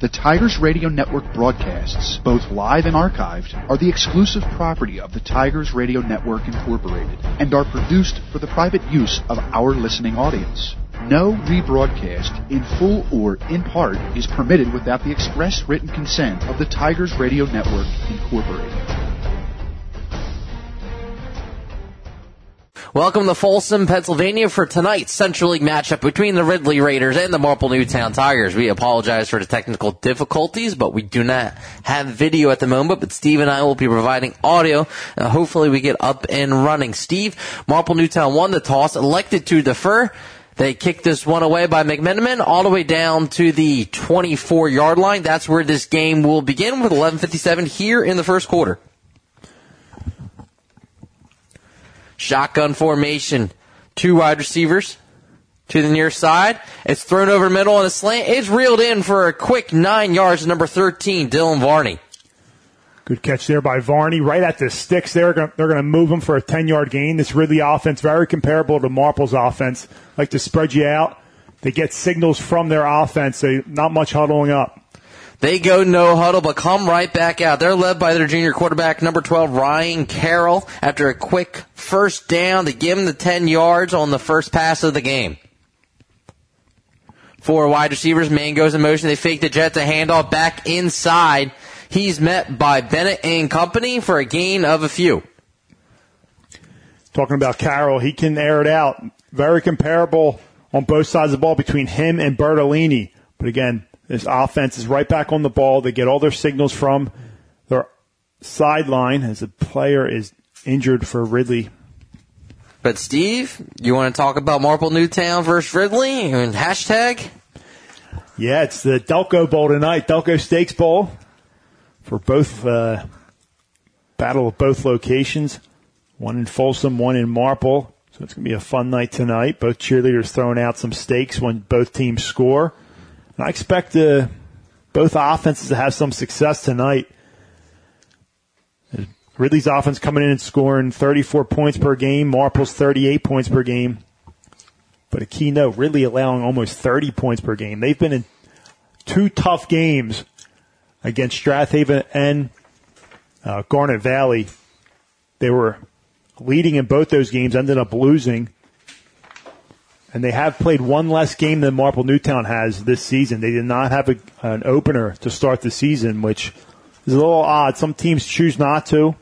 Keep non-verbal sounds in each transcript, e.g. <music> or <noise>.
The Tigers Radio Network broadcasts, both live and archived, are the exclusive property of the Tigers Radio Network Incorporated and are produced for the private use of our listening audience. No rebroadcast, in full or in part, is permitted without the express written consent of the Tigers Radio Network Incorporated. Welcome to Folsom, Pennsylvania for tonight's Central League matchup between the Ridley Raiders and the Marple Newtown Tigers. We apologize for the technical difficulties, but we do not have video at the moment, but Steve and I will be providing audio. Uh, hopefully we get up and running. Steve, Marple Newtown won the toss, elected to defer. They kicked this one away by McMenamin all the way down to the 24 yard line. That's where this game will begin with 11.57 here in the first quarter. Shotgun formation. Two wide receivers to the near side. It's thrown over middle on a slant. It's reeled in for a quick nine yards. Number 13, Dylan Varney. Good catch there by Varney. Right at the sticks there. They're going to move him for a 10 yard gain. This Ridley offense, very comparable to Marple's offense. Like to spread you out. They get signals from their offense. So not much huddling up. They go no huddle, but come right back out. They're led by their junior quarterback, number 12, Ryan Carroll. After a quick first down, they give him the 10 yards on the first pass of the game. Four wide receivers, man goes in motion. They fake the jet to handoff back inside. He's met by Bennett and company for a gain of a few. Talking about Carroll, he can air it out. Very comparable on both sides of the ball between him and Bertolini. But again, this offense is right back on the ball. They get all their signals from their sideline as a player is injured for Ridley. But Steve, you want to talk about Marple Newtown versus Ridley and hashtag? Yeah, it's the Delco Bowl tonight, Delco Steaks Bowl for both uh, battle of both locations. One in Folsom, one in Marple. So it's going to be a fun night tonight. Both cheerleaders throwing out some steaks when both teams score. I expect uh, both offenses to have some success tonight. Ridley's offense coming in and scoring 34 points per game, Marple's 38 points per game. But a key note, Ridley allowing almost 30 points per game. They've been in two tough games against Strath Haven and uh, Garnet Valley. They were leading in both those games, ended up losing and they have played one less game than Marple Newtown has this season. They did not have a, an opener to start the season, which is a little odd. Some teams choose not to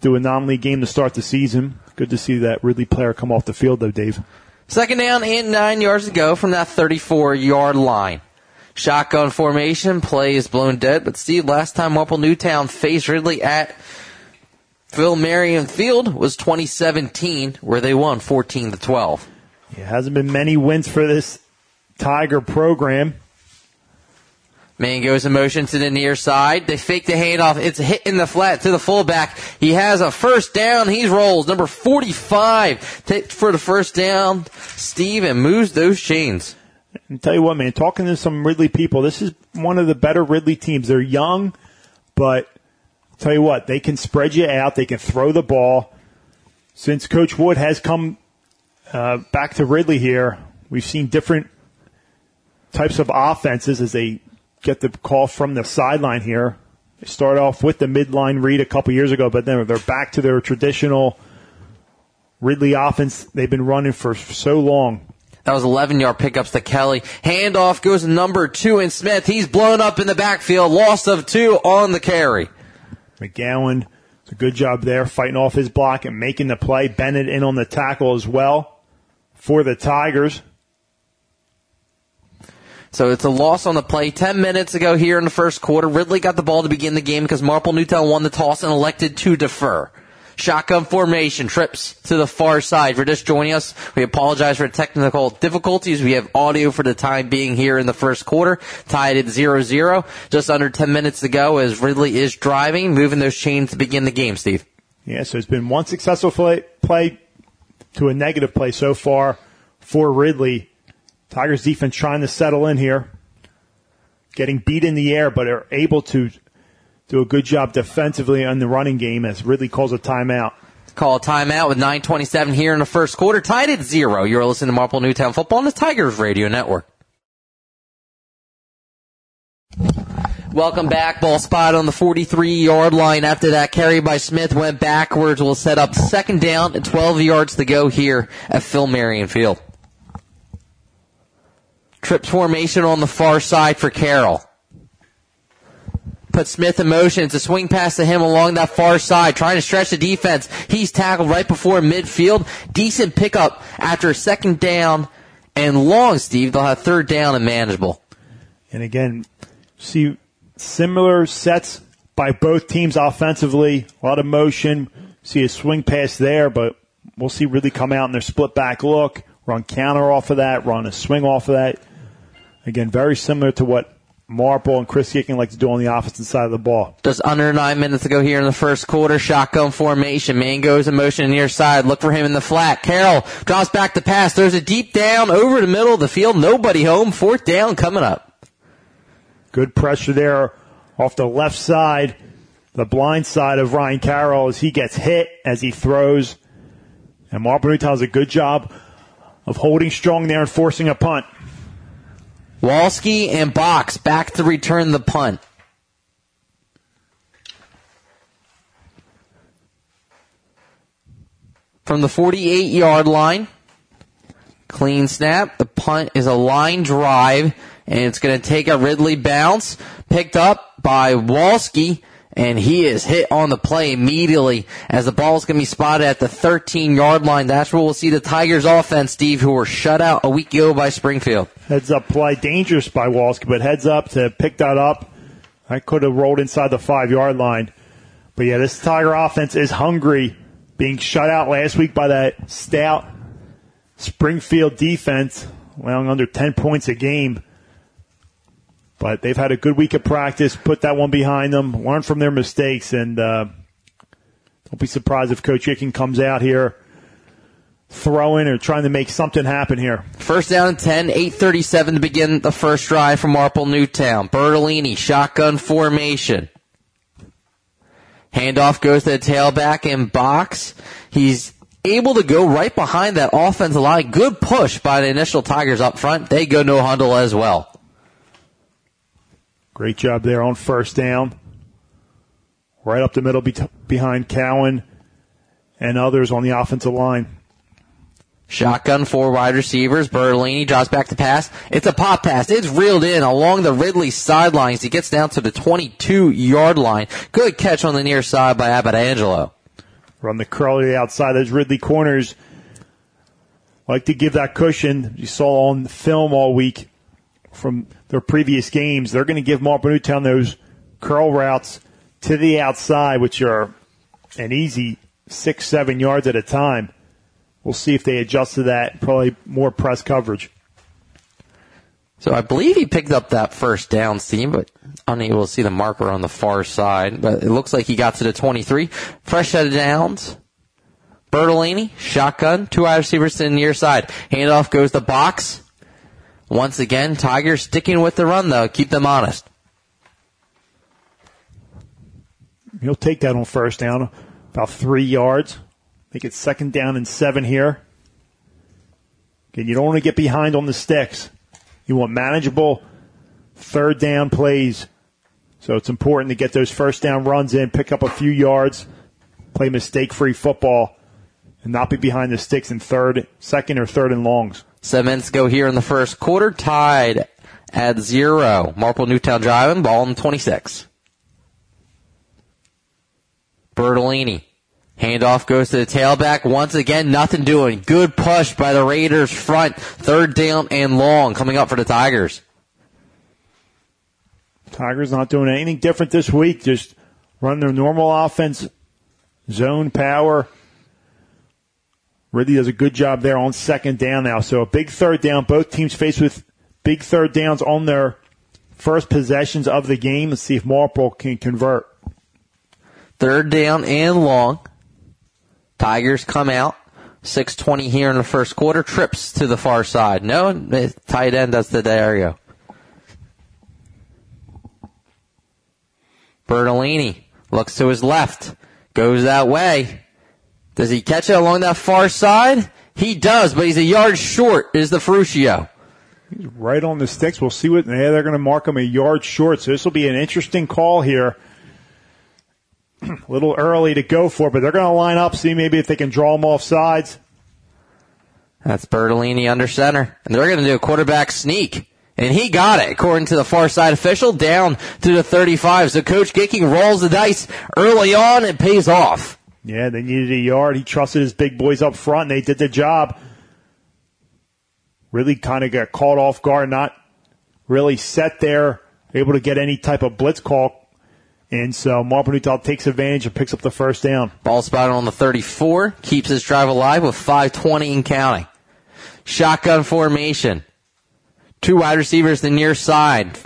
do a non-league game to start the season. Good to see that Ridley player come off the field, though, Dave. Second down and nine yards to go from that 34-yard line. Shotgun formation, play is blown dead, but Steve, last time Marple Newtown faced Ridley at Phil Marion Field was 2017, where they won 14 to 12. It hasn't been many wins for this Tiger program. Man goes in motion to the near side. They fake the handoff. It's hit in the flat to the fullback. He has a first down. He rolls. Number 45 for the first down. Steve and moves those chains. And tell you what, man, talking to some Ridley people, this is one of the better Ridley teams. They're young, but tell you what, they can spread you out. They can throw the ball. Since Coach Wood has come uh, back to Ridley here. We've seen different types of offenses as they get the call from the sideline here. They start off with the midline read a couple years ago, but then they're back to their traditional Ridley offense they've been running for so long. That was 11 yard pickups to Kelly. Handoff goes to number two and Smith. He's blown up in the backfield. Loss of two on the carry. McGowan, it's a good job there fighting off his block and making the play. Bennett in on the tackle as well for the Tigers. So it's a loss on the play. Ten minutes ago here in the first quarter, Ridley got the ball to begin the game because Marple Newtown won the toss and elected to defer. Shotgun formation, trips to the far side. For just joining us, we apologize for technical difficulties. We have audio for the time being here in the first quarter, tied at 0-0. Just under 10 minutes to go as Ridley is driving, moving those chains to begin the game, Steve. Yeah, so it's been one successful play, play to a negative play so far for Ridley. Tigers defense trying to settle in here, getting beat in the air, but are able to do a good job defensively on the running game as Ridley calls a timeout. Call a timeout with 9.27 here in the first quarter. Tied at zero. You're listening to Marple Newtown Football on the Tigers Radio Network. Welcome back. Ball spot on the 43 yard line. After that carry by Smith went backwards. We'll set up second down and 12 yards to go here at Phil Marion Field. Trips formation on the far side for Carroll. Put Smith in motion. It's a swing pass to him along that far side, trying to stretch the defense. He's tackled right before midfield. Decent pickup after a second down and long, Steve. They'll have third down and manageable. And again, see similar sets by both teams offensively. A lot of motion. See a swing pass there, but we'll see really come out in their split back look, run counter off of that, run a swing off of that. Again, very similar to what Marple and Chris Gicking like to do on the offensive side of the ball. Just under nine minutes to go here in the first quarter. Shotgun formation. Man goes in motion near side. Look for him in the flat. Carroll drops back the pass. There's a deep down over the middle of the field. Nobody home. Fourth down coming up. Good pressure there off the left side, the blind side of Ryan Carroll as he gets hit as he throws. And Newtown does a good job of holding strong there and forcing a punt. Walski and Box back to return the punt. From the 48 yard line, clean snap. The punt is a line drive and it's going to take a Ridley bounce, picked up by Walski, and he is hit on the play immediately as the ball is going to be spotted at the 13 yard line. That's where we'll see the Tigers offense, Steve, who were shut out a week ago by Springfield. Heads up play, dangerous by Walski, but heads up to pick that up. I could have rolled inside the five yard line. But yeah, this Tiger offense is hungry, being shut out last week by that stout Springfield defense, allowing under 10 points a game. But they've had a good week of practice, put that one behind them, learn from their mistakes, and uh, don't be surprised if Coach Gicking comes out here throwing or trying to make something happen here. First down and 10, 8.37 to begin the first drive from Marple Newtown. Bertolini, shotgun formation. Handoff goes to the tailback in box. He's able to go right behind that offensive line. Good push by the initial Tigers up front. They go no huddle as well. Great job there on first down. Right up the middle be- behind Cowan and others on the offensive line. Shotgun four wide receivers. Bertolini drops back to pass. It's a pop pass. It's reeled in along the Ridley sidelines. He gets down to the 22 yard line. Good catch on the near side by Abbott Angelo. Run the curly outside. Those Ridley corners like to give that cushion. You saw on film all week from their previous games. They're going to give Marple Newtown those curl routes to the outside, which are an easy six, seven yards at a time. We'll see if they adjust to that. Probably more press coverage. So I believe he picked up that first down, Steve, but unable to see the marker on the far side. But it looks like he got to the 23. Fresh set of downs. Bertolini, shotgun, two wide receivers to the near side. Handoff goes to box. Once again, Tigers sticking with the run though. Keep them honest. He'll take that on first down, about three yards. Make it second down and seven here. Again, you don't want to get behind on the sticks. You want manageable third down plays. So it's important to get those first down runs in, pick up a few yards, play mistake free football, and not be behind the sticks in third, second or third and longs. Seven minutes go here in the first quarter, tied at zero. Marple Newtown driving, ball in 26. Bertolini. Handoff goes to the tailback. Once again, nothing doing. Good push by the Raiders front. Third down and long coming up for the Tigers. Tigers not doing anything different this week. Just run their normal offense, zone power. Ridley does a good job there on second down now. So a big third down. Both teams faced with big third downs on their first possessions of the game. Let's see if Marple can convert. Third down and long. Tigers come out. 620 here in the first quarter. Trips to the far side. No, tight end does the go. Bertolini looks to his left. Goes that way. Does he catch it along that far side? He does, but he's a yard short, is the Ferruccio. He's right on the sticks. We'll see what, yeah, they're going to mark him a yard short. So this will be an interesting call here. a <clears throat> little early to go for, but they're going to line up, see maybe if they can draw him off sides. That's Bertolini under center. And they're going to do a quarterback sneak. And he got it, according to the far side official, down to the 35. So Coach Gicking rolls the dice early on and pays off. Yeah, they needed a yard. He trusted his big boys up front, and they did the job. Really kind of got caught off guard, not really set there, able to get any type of blitz call. And so Marple Newtown takes advantage and picks up the first down. Ball spotted on the 34, keeps his drive alive with 520 and counting. Shotgun formation. Two wide receivers the near side.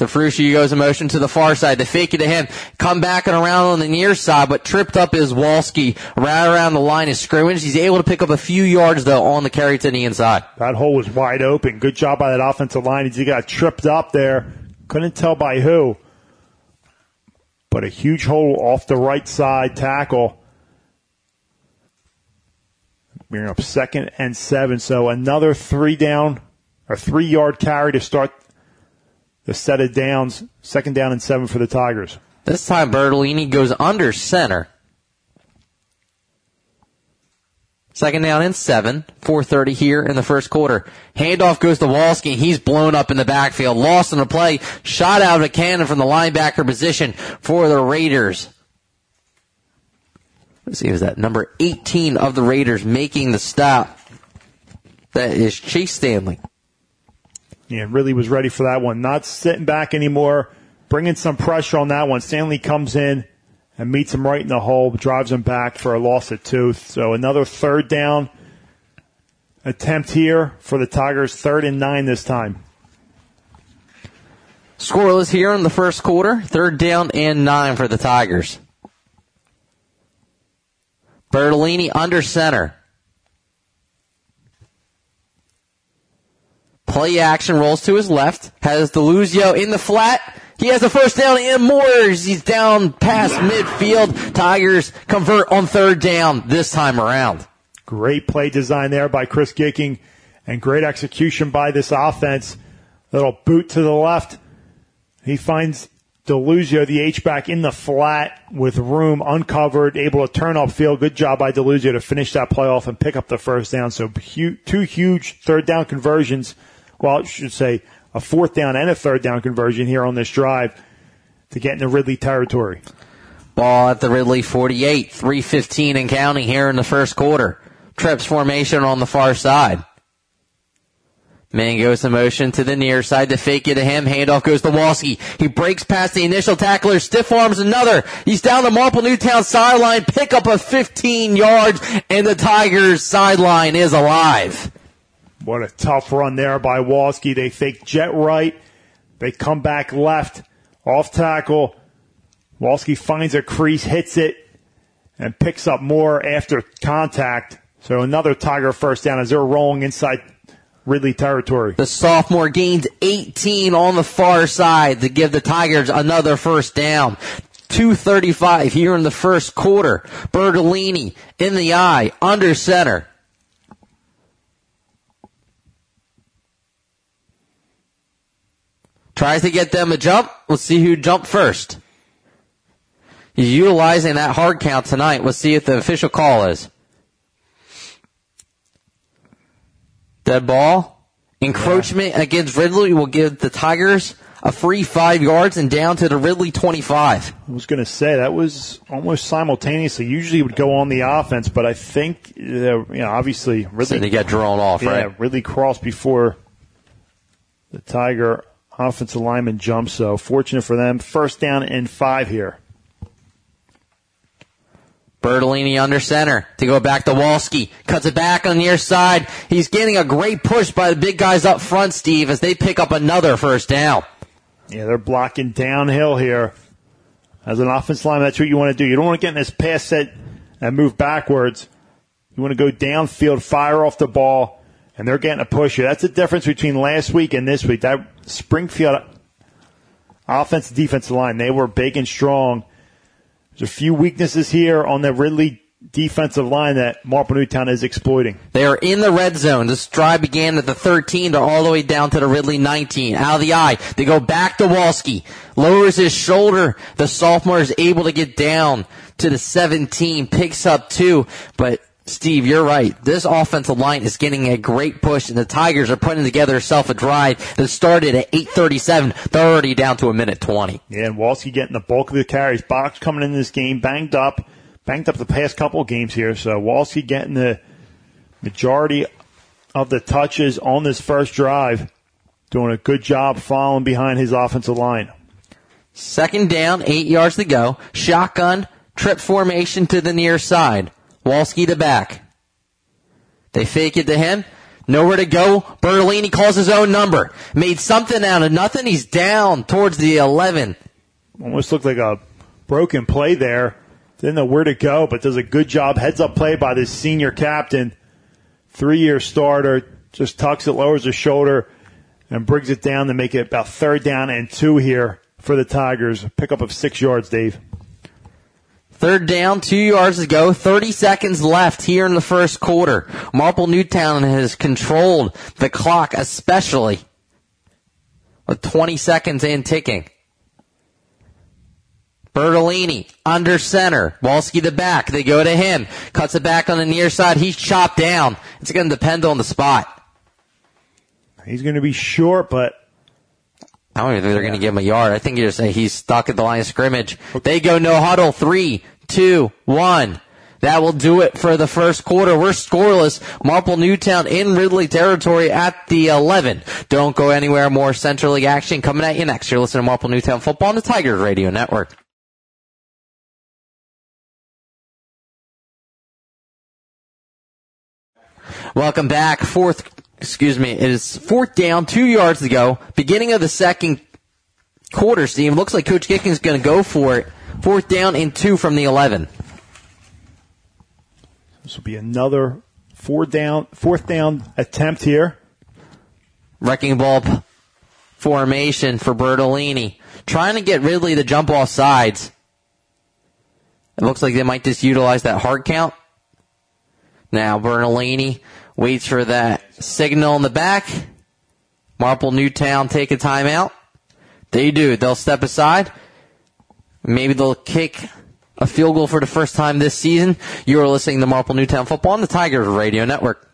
The Ferruccio goes in motion to the far side. They fake it to him. Come back and around on the near side, but tripped up is Walski right around the line of scrimmage. He's able to pick up a few yards though on the carry to the inside. That hole was wide open. Good job by that offensive line. He got tripped up there. Couldn't tell by who. But a huge hole off the right side tackle. We're up second and seven. So another three down or three yard carry to start the set of downs. Second down and seven for the Tigers. This time Bertolini goes under center. Second down and seven. 4.30 here in the first quarter. Handoff goes to Walski. He's blown up in the backfield. Lost in the play. Shot out of a cannon from the linebacker position for the Raiders. Let's see, was that number 18 of the Raiders making the stop? That is Chase Stanley. Yeah, really was ready for that one. Not sitting back anymore, bringing some pressure on that one. Stanley comes in and meets him right in the hole, drives him back for a loss of two. So another third down attempt here for the Tigers, third and nine this time. Scoreless here in the first quarter, third down and nine for the Tigers. Bertolini under center. Play action rolls to his left. Has Deluzio in the flat. He has the first down and Moores. He's down past midfield. Tigers convert on third down this time around. Great play design there by Chris Gicking and great execution by this offense. Little boot to the left. He finds Deluzio, the H-back in the flat with room uncovered, able to turn upfield. Good job by Deluzio to finish that play off and pick up the first down. So two huge third down conversions. Well, I should say a fourth down and a third down conversion here on this drive to get in the Ridley territory. Ball at the Ridley 48, 315 and counting here in the first quarter. Trips formation on the far side. Man goes in motion to the near side to fake it to him. Handoff goes to Walski. He breaks past the initial tackler, stiff arms another. He's down the Marple Newtown sideline, pick up a 15 yards, and the Tigers sideline is alive. What a tough run there by Walski. They fake jet right. They come back left, off tackle. Walski finds a crease, hits it, and picks up more after contact. So another Tiger first down as they're rolling inside Ridley territory. The sophomore gains 18 on the far side to give the Tigers another first down. 235 here in the first quarter. Bertolini in the eye, under center. Tries to get them a jump. Let's see who jumped first. He's utilizing that hard count tonight. Let's see if the official call is. Dead ball. Encroachment yeah. against Ridley will give the Tigers a free five yards and down to the Ridley 25. I was going to say that was almost simultaneously. Usually it would go on the offense, but I think, uh, you know, obviously Ridley. So they get drawn off, yeah, right? Ridley crossed before the Tiger offensive lineman jump. So fortunate for them. First down and five here. Bertolini under center to go back to Walski. Cuts it back on the near side. He's getting a great push by the big guys up front, Steve, as they pick up another first down. Yeah, they're blocking downhill here. As an offense line, that's what you want to do. You don't want to get in this pass set and move backwards. You want to go downfield, fire off the ball, and they're getting a push here. That's the difference between last week and this week. That Springfield offensive defensive line, they were big and strong There's a few weaknesses here on the Ridley defensive line that Marple Newtown is exploiting. They are in the red zone. This drive began at the 13. They're all the way down to the Ridley 19. Out of the eye. They go back to Walski. Lowers his shoulder. The sophomore is able to get down to the 17. Picks up two. But Steve, you're right. This offensive line is getting a great push, and the Tigers are putting together self a drive that started at 8:37. They're already down to a minute 20. Yeah, and Walski getting the bulk of the carries. Box coming in this game banged up banged up the past couple of games here. So Walski getting the majority of the touches on this first drive, doing a good job following behind his offensive line. Second down, eight yards to go. Shotgun, trip formation to the near side. Walski to back. They fake it to him. Nowhere to go. Bertolini calls his own number. Made something out of nothing. He's down towards the 11. Almost looked like a broken play there. Didn't know where to go, but does a good job. Heads up play by this senior captain. Three year starter. Just tucks it, lowers his shoulder, and brings it down to make it about third down and two here for the Tigers. Pickup of six yards, Dave. Third down, two yards to go, 30 seconds left here in the first quarter. Marple Newtown has controlled the clock, especially with 20 seconds in ticking. Bertolini under center. Walski the back. They go to him. Cuts it back on the near side. He's chopped down. It's going to depend on the spot. He's going to be short, but I don't even think they're going to give him a yard. I think you just say he's stuck at the line of scrimmage. They go no huddle. Three, two, one. That will do it for the first quarter. We're scoreless. Marple Newtown in Ridley territory at the 11. Don't go anywhere. More Central League action coming at you next. You're listening to Marple Newtown football on the Tigers Radio Network. Welcome back. Fourth, excuse me, it is fourth down, two yards to go. Beginning of the second quarter, Steve. Looks like Coach Gicking's going to go for it. Fourth down and two from the 11. This will be another four down, fourth down attempt here. Wrecking ball formation for Bertolini. Trying to get Ridley to jump off sides. It looks like they might just utilize that hard count. Now Bertolini waits for that signal in the back. Marple Newtown take a timeout. They do. They'll step aside. Maybe they'll kick a field goal for the first time this season. You are listening to Marple Newtown Football on the Tigers Radio Network.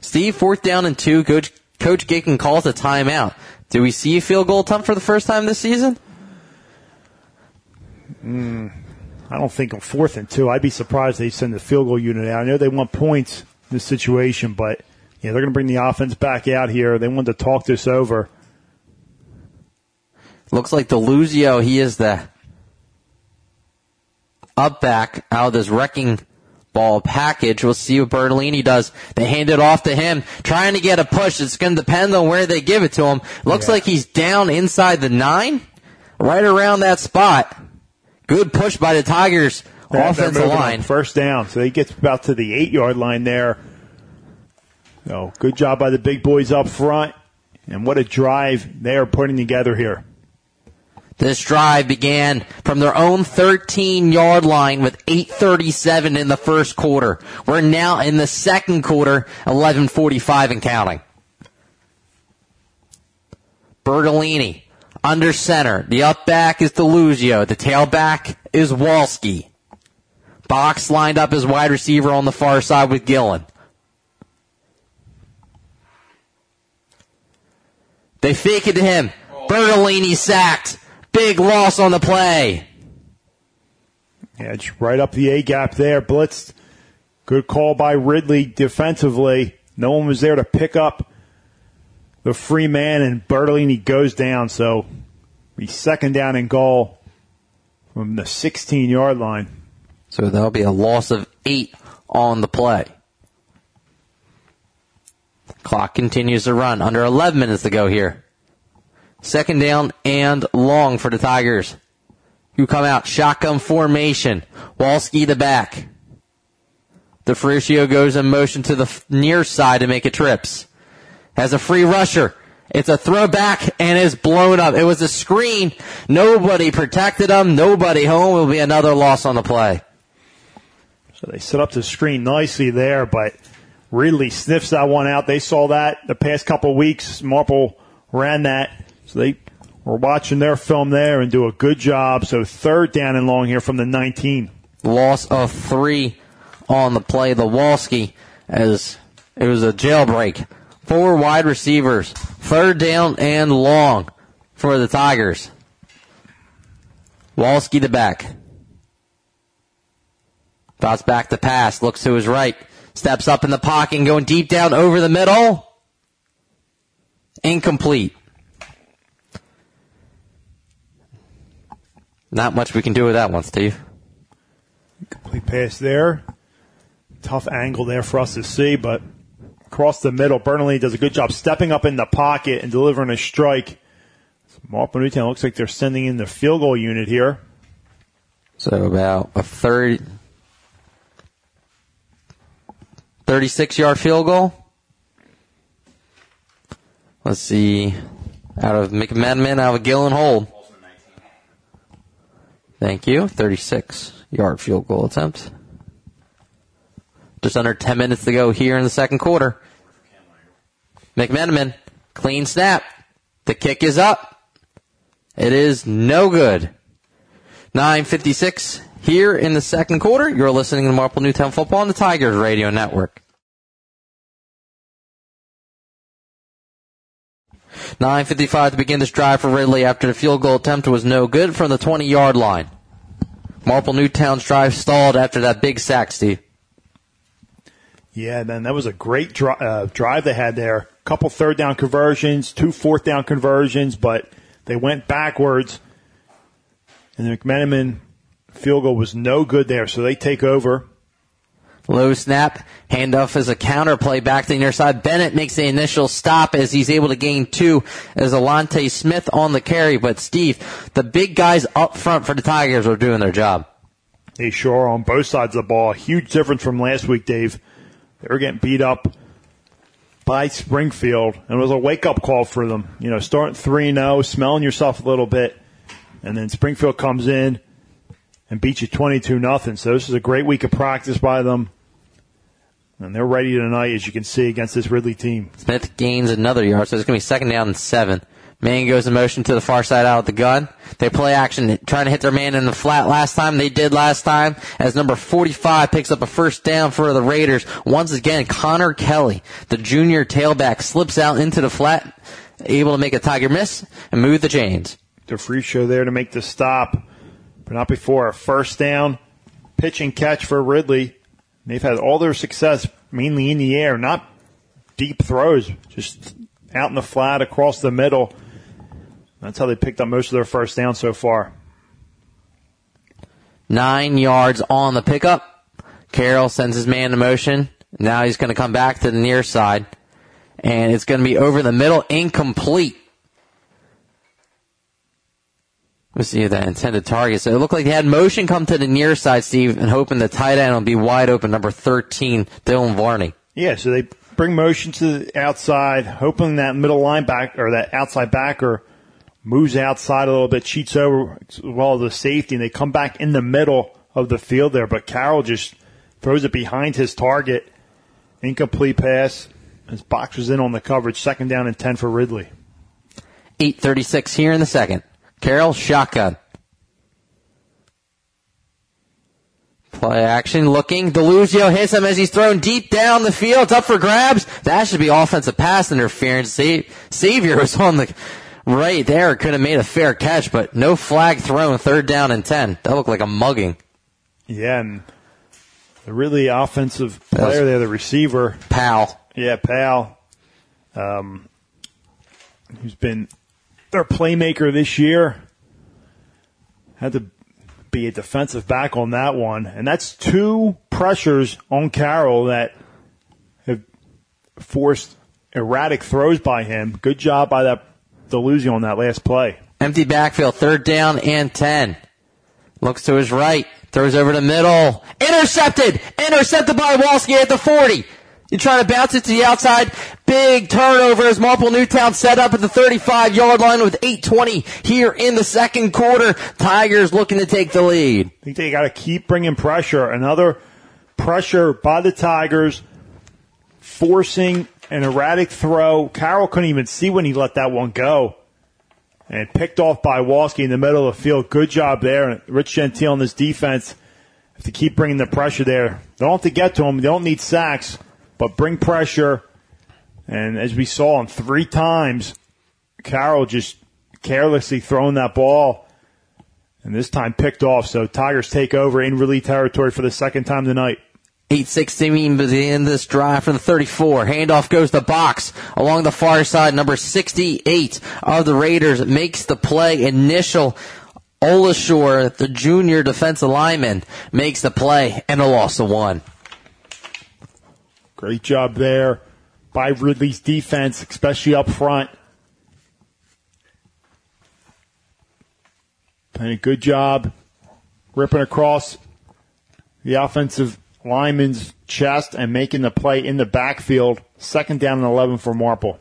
Steve, fourth down and two. Coach Coach Gicking calls a timeout. Do we see a field goal attempt for the first time this season? Mm, I don't think on fourth and two. I'd be surprised they send the field goal unit out. I know they want points in this situation, but yeah, they're going to bring the offense back out here. They want to talk this over. Looks like Deluzio, he is the up back out of this wrecking ball package. We'll see what Bertolini does. They hand it off to him, trying to get a push. It's going to depend on where they give it to him. Looks yeah. like he's down inside the nine, right around that spot. Good push by the Tigers they're, offensive they're line. First down. So he gets about to the eight yard line there. So good job by the big boys up front. And what a drive they are putting together here. This drive began from their own 13 yard line with 837 in the first quarter. We're now in the second quarter, 1145 and counting. Bertolini under center. The up back is Deluzio. The tailback is Walski. Box lined up as wide receiver on the far side with Gillen. They fake it to him. Bertolini sacked. Big loss on the play. It's right up the A gap there. Blitzed. Good call by Ridley defensively. No one was there to pick up the free man, and Bertolini goes down. So he's second down and goal from the 16 yard line. So that'll be a loss of eight on the play. Clock continues to run. Under 11 minutes to go here. Second down and long for the Tigers. Who come out shotgun formation. Walski the back. DeFricio goes in motion to the near side to make a trips has a free rusher It's a throwback and is blown up. It was a screen. Nobody protected him. Nobody home. It will be another loss on the play. So they set up the screen nicely there, but Ridley sniffs that one out. They saw that the past couple weeks. Marple ran that. So they were watching their film there and do a good job. So third down and long here from the 19. Loss of three on the play. The Walski as it was a jailbreak. Four wide receivers. Third down and long for the Tigers. Walski the back. Bounce back to pass. Looks to his right. Steps up in the pocket and going deep down over the middle. Incomplete. Not much we can do with that one, Steve. Complete pass there. Tough angle there for us to see, but across the middle, Bertolini does a good job stepping up in the pocket and delivering a strike. Marple Newtown looks like they're sending in the field goal unit here. So about a third, 36 yard field goal. Let's see. Out of McMenamin, out of Gillen Gillenhold. Thank you. 36 yard field goal attempt. Just under 10 minutes to go here in the second quarter. McMenamin, clean snap. The kick is up. It is no good. 956 here in the second quarter. You're listening to Marple Newtown Football on the Tigers Radio Network. 9.55 to begin this drive for Ridley after the field goal attempt was no good from the 20 yard line. Marple Newtown's drive stalled after that big sack, Steve. Yeah, then that was a great dri- uh, drive they had there. A couple third down conversions, two fourth down conversions, but they went backwards. And the McMenamin field goal was no good there, so they take over. Low snap, handoff as a counter play back to the near side. Bennett makes the initial stop as he's able to gain two as Alante Smith on the carry. But Steve, the big guys up front for the Tigers are doing their job. They sure are on both sides of the ball. Huge difference from last week, Dave. They were getting beat up by Springfield, and it was a wake up call for them. You know, starting 3 0, smelling yourself a little bit, and then Springfield comes in and beat you 22 nothing. So this is a great week of practice by them. And they're ready tonight, as you can see, against this Ridley team. Smith gains another yard, so it's going to be second down and seven. Man goes in motion to the far side out of the gun. They play action, trying to hit their man in the flat last time. They did last time as number 45 picks up a first down for the Raiders. Once again, Connor Kelly, the junior tailback, slips out into the flat, able to make a Tiger miss and move the chains. The free show there to make the stop, but not before a first down. Pitch and catch for Ridley. They've had all their success mainly in the air, not deep throws, just out in the flat across the middle. That's how they picked up most of their first down so far. Nine yards on the pickup. Carroll sends his man in motion. Now he's going to come back to the near side. And it's going to be over the middle, incomplete. Let's see that intended target. So it looked like they had motion come to the near side, Steve, and hoping the tight end will be wide open, number 13, Dylan Varney. Yeah, so they bring motion to the outside, hoping that middle linebacker or that outside backer moves outside a little bit, cheats over as well as the safety, and they come back in the middle of the field there. But Carroll just throws it behind his target. Incomplete pass. His box was in on the coverage. Second down and 10 for Ridley. 8.36 here in the second. Carroll, shotgun. Play action, looking. Deluzio hits him as he's thrown deep down the field. It's up for grabs. That should be offensive pass interference. Savior was on the right there. Could have made a fair catch, but no flag thrown. Third down and 10. That looked like a mugging. Yeah, and the really offensive player there, the receiver. Powell. Yeah, Powell. Um, who's been their playmaker this year. Had to be a defensive back on that one. And that's two pressures on Carroll that have forced erratic throws by him. Good job by that Deluzio on that last play. Empty backfield, third down and 10. Looks to his right, throws over the middle. Intercepted! Intercepted by Walski at the 40. You're trying to bounce it to the outside. big turnover as Marple Newtown set up at the 35 yard line with 820 here in the second quarter. Tigers looking to take the lead. I think they got to keep bringing pressure. Another pressure by the Tigers, forcing an erratic throw. Carroll couldn't even see when he let that one go. And picked off by Walski in the middle of the field. Good job there. Rich Gentile on this defense have to keep bringing the pressure there. They don't have to get to him. They don't need sacks, but bring pressure. And as we saw on three times, Carroll just carelessly throwing that ball. And this time picked off. So Tigers take over in Ridley territory for the second time tonight. 816 in this drive from the 34. Handoff goes to box along the far side. Number 68 of the Raiders makes the play. Initial Olashore, the junior defensive lineman, makes the play and a loss of one. Great job there by Ridley's defense, especially up front. Playing a good job ripping across the offensive lineman's chest and making the play in the backfield. Second down and 11 for Marple.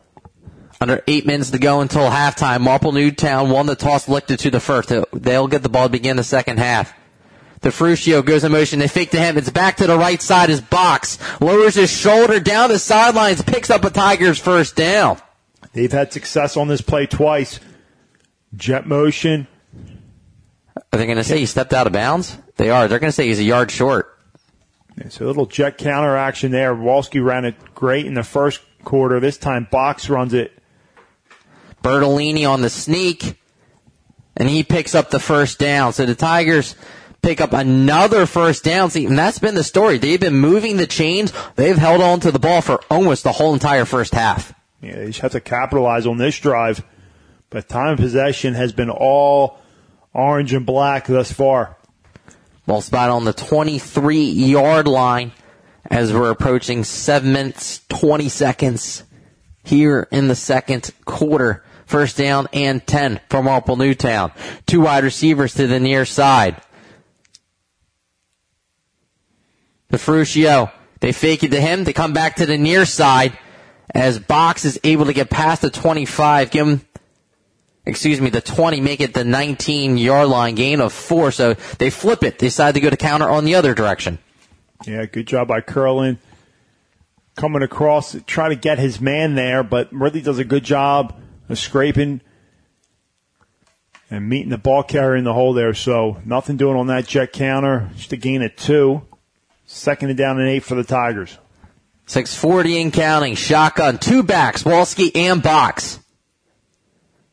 Under eight minutes to go until halftime. Marple Newtown won the toss, licked it to the first. They'll get the ball to begin the second half. The Fruscio goes in motion. They fake to him. It's back to the right side. His box lowers his shoulder down the sidelines, picks up a Tigers first down. They've had success on this play twice. Jet motion. Are they going to say he stepped out of bounds? They are. They're going to say he's a yard short. It's a little jet counter action there. Walski ran it great in the first quarter. This time, Box runs it. Bertolini on the sneak, and he picks up the first down. So the Tigers pick up another first down. See, and that's been the story. They've been moving the chains. They've held on to the ball for almost the whole entire first half. Yeah, they just have to capitalize on this drive. But time of possession has been all orange and black thus far. Ball spot on the 23 yard line as we're approaching 7 minutes 20 seconds here in the second quarter. First down and 10 for Marple Newtown. Two wide receivers to the near side. The Fruscio, they fake it to him. They come back to the near side as Box is able to get past the 25, give him excuse me, the 20, make it the 19 yard line gain of four. So they flip it. They decide to go to counter on the other direction. Yeah, good job by Curlin. Coming across, try to get his man there, but really does a good job of scraping and meeting the ball carrier in the hole there. So nothing doing on that jet counter. Just a gain of two. Second and down and eight for the Tigers. 640 and counting. Shotgun. Two backs. Walski and Box.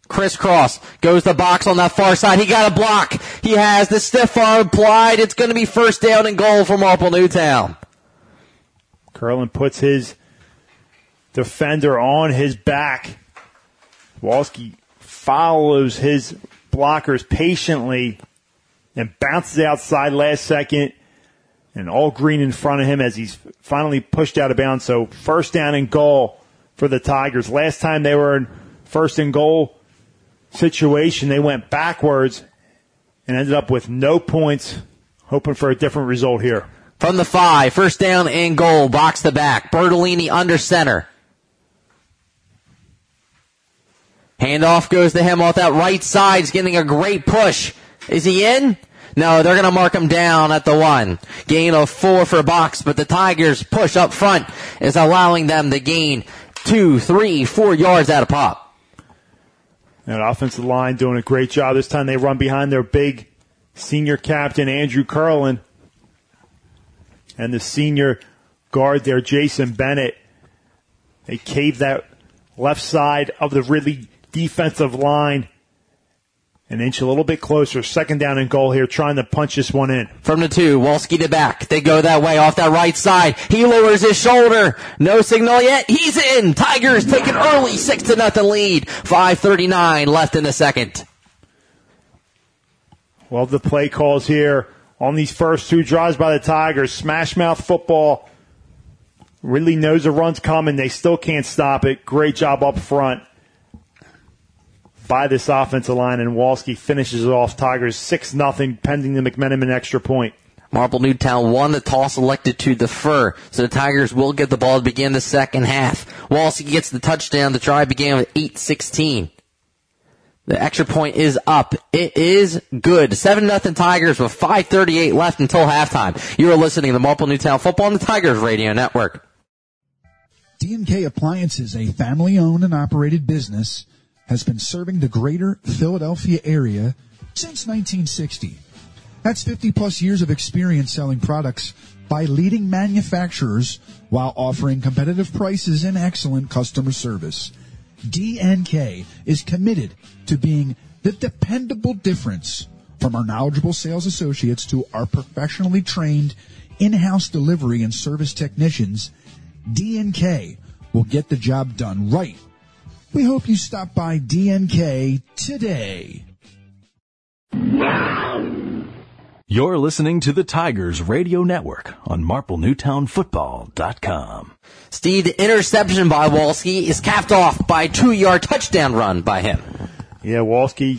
Crisscross goes the box on that far side. He got a block. He has the stiff arm applied. It's going to be first down and goal for Marple Newtown. Curlin puts his defender on his back. Walski follows his blockers patiently and bounces outside last second and all green in front of him as he's finally pushed out of bounds. So first down and goal for the Tigers. Last time they were in first and goal situation, they went backwards and ended up with no points, hoping for a different result here. From the five, first down and goal, box to back. Bertolini under center. Handoff goes to him off that right side. He's getting a great push. Is he in? No, they're going to mark him down at the one. Gain of four for box, but the Tigers push up front is allowing them to gain two, three, four yards out of pop. And offensive line doing a great job. This time they run behind their big senior captain, Andrew Curlin. And the senior guard there, Jason Bennett. They cave that left side of the Ridley defensive line an inch a little bit closer. Second down and goal here, trying to punch this one in. From the two, Walski to back. They go that way off that right side. He lowers his shoulder. No signal yet. He's in. Tigers take an early six to nothing lead. 5:39 left in the second. Well, the play calls here on these first two drives by the Tigers. Smash mouth football. Really knows the run's coming. They still can't stop it. Great job up front by this offensive line, and Walski finishes it off. Tigers 6 nothing, pending the McMenamin extra point. Marple Newtown won the toss, elected to defer, so the Tigers will get the ball to begin the second half. Walski gets the touchdown. The drive began with 8-16. The extra point is up. It is good. 7 nothing Tigers with 5.38 left until halftime. You are listening to Marple Newtown Football on the Tigers Radio Network. D&K Appliances, a family owned and operated business, has been serving the greater Philadelphia area since 1960. That's 50 plus years of experience selling products by leading manufacturers while offering competitive prices and excellent customer service. D&K is committed to being the dependable difference from our knowledgeable sales associates to our professionally trained in-house delivery and service technicians. D&K will get the job done right. We hope you stop by D&K today. You're listening to the Tigers Radio Network on MarpleNewtownFootball.com. Steve, the interception by Walski is capped off by a two-yard touchdown run by him. Yeah, Walski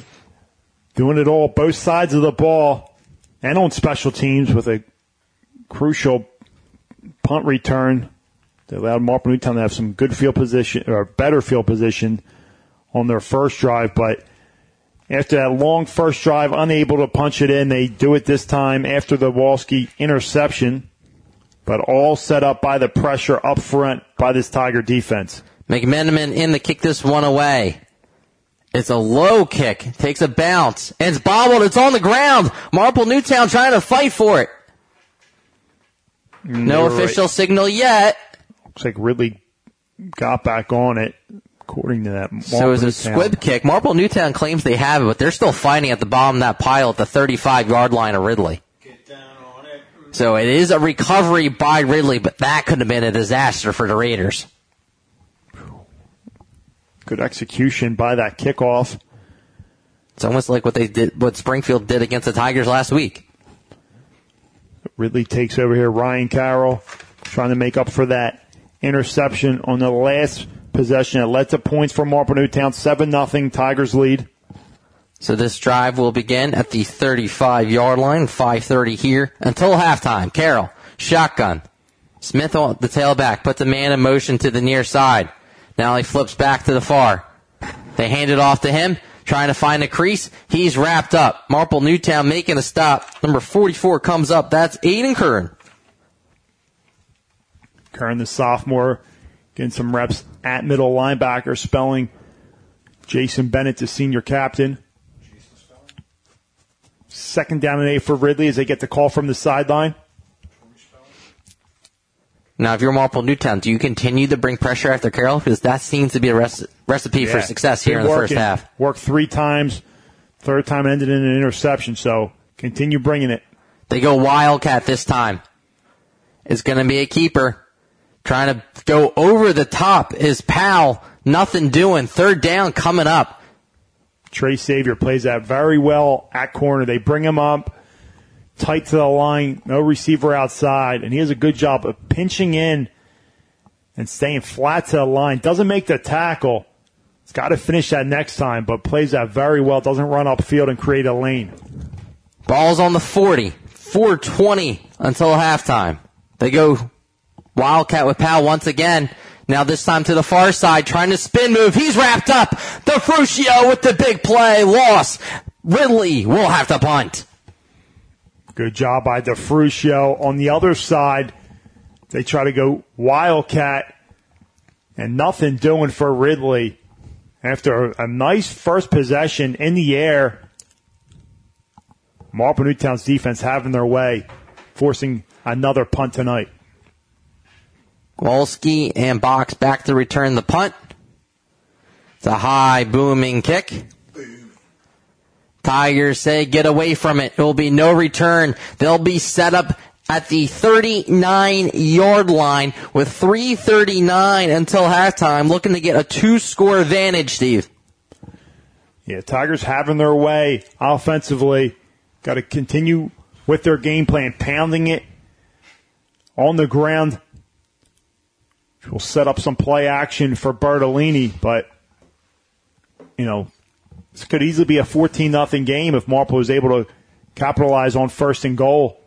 doing it all, both sides of the ball, and on special teams with a crucial punt return that allowed Marple Newtown to have some good field position or better field position on their first drive, but after that long first drive, unable to punch it in, they do it this time after the Walski interception, but all set up by the pressure up front by this Tiger defense. McMenamin in to kick this one away. It's a low kick, takes a bounce, and it's bobbled. It's on the ground. Marple Newtown trying to fight for it. No You're official right. signal yet. Looks like Ridley got back on it, according to that. So it's a Marple Newtown. squib kick. Marple Newtown claims they have it, but they're still fighting at the bottom of that pile at the 35 yard line of Ridley. So it is a recovery by Ridley, but that could have been a disaster for the Raiders. Good execution by that kickoff. It's almost like what they did, what Springfield did against the Tigers last week. Ridley takes over here. Ryan Carroll trying to make up for that interception on the last possession that led to points for Marple Newtown. 7 nothing Tigers lead. So this drive will begin at the 35 yard line, 5.30 here until halftime. Carroll, shotgun. Smith on the tailback, puts a man in motion to the near side. Now he flips back to the far. They hand it off to him, trying to find a crease. He's wrapped up. Marple Newtown making a stop. Number 44 comes up. That's Aiden Kern. Kern, the sophomore, getting some reps at middle linebacker, spelling Jason Bennett, the senior captain. Second down and eight for Ridley as they get the call from the sideline. Now, if you're Marple Newtown, do you continue to bring pressure after Carroll? Because that seems to be a rec- recipe for success here in Been the first half. Worked three times. Third time ended in an interception. So continue bringing it. They go Wildcat this time. It's going to be a keeper. Trying to go over the top is Powell. Nothing doing. Third down coming up. Trey Xavier plays that very well at corner. They bring him up tight to the line, no receiver outside, and he has a good job of pinching in and staying flat to the line. Doesn't make the tackle. He's got to finish that next time, but plays that very well. Doesn't run upfield and create a lane. Ball's on the 40. 420 until halftime. They go Wildcat with Powell once again. Now this time to the far side, trying to spin move. He's wrapped up. The Fruscio with the big play. Loss. Ridley will have to punt. Good job by DeFrucio. On the other side, they try to go Wildcat and nothing doing for Ridley. After a nice first possession in the air, Marple Newtown's defense having their way, forcing another punt tonight. Walski and Box back to return the punt. It's a high booming kick. Tigers say get away from it. It will be no return. They'll be set up at the 39 yard line with 339 until halftime looking to get a two score advantage, Steve. Yeah, Tigers having their way offensively. Got to continue with their game plan, pounding it on the ground. Which will set up some play action for Bertolini, but you know, this could easily be a 14 nothing game if Marple is able to capitalize on first and goal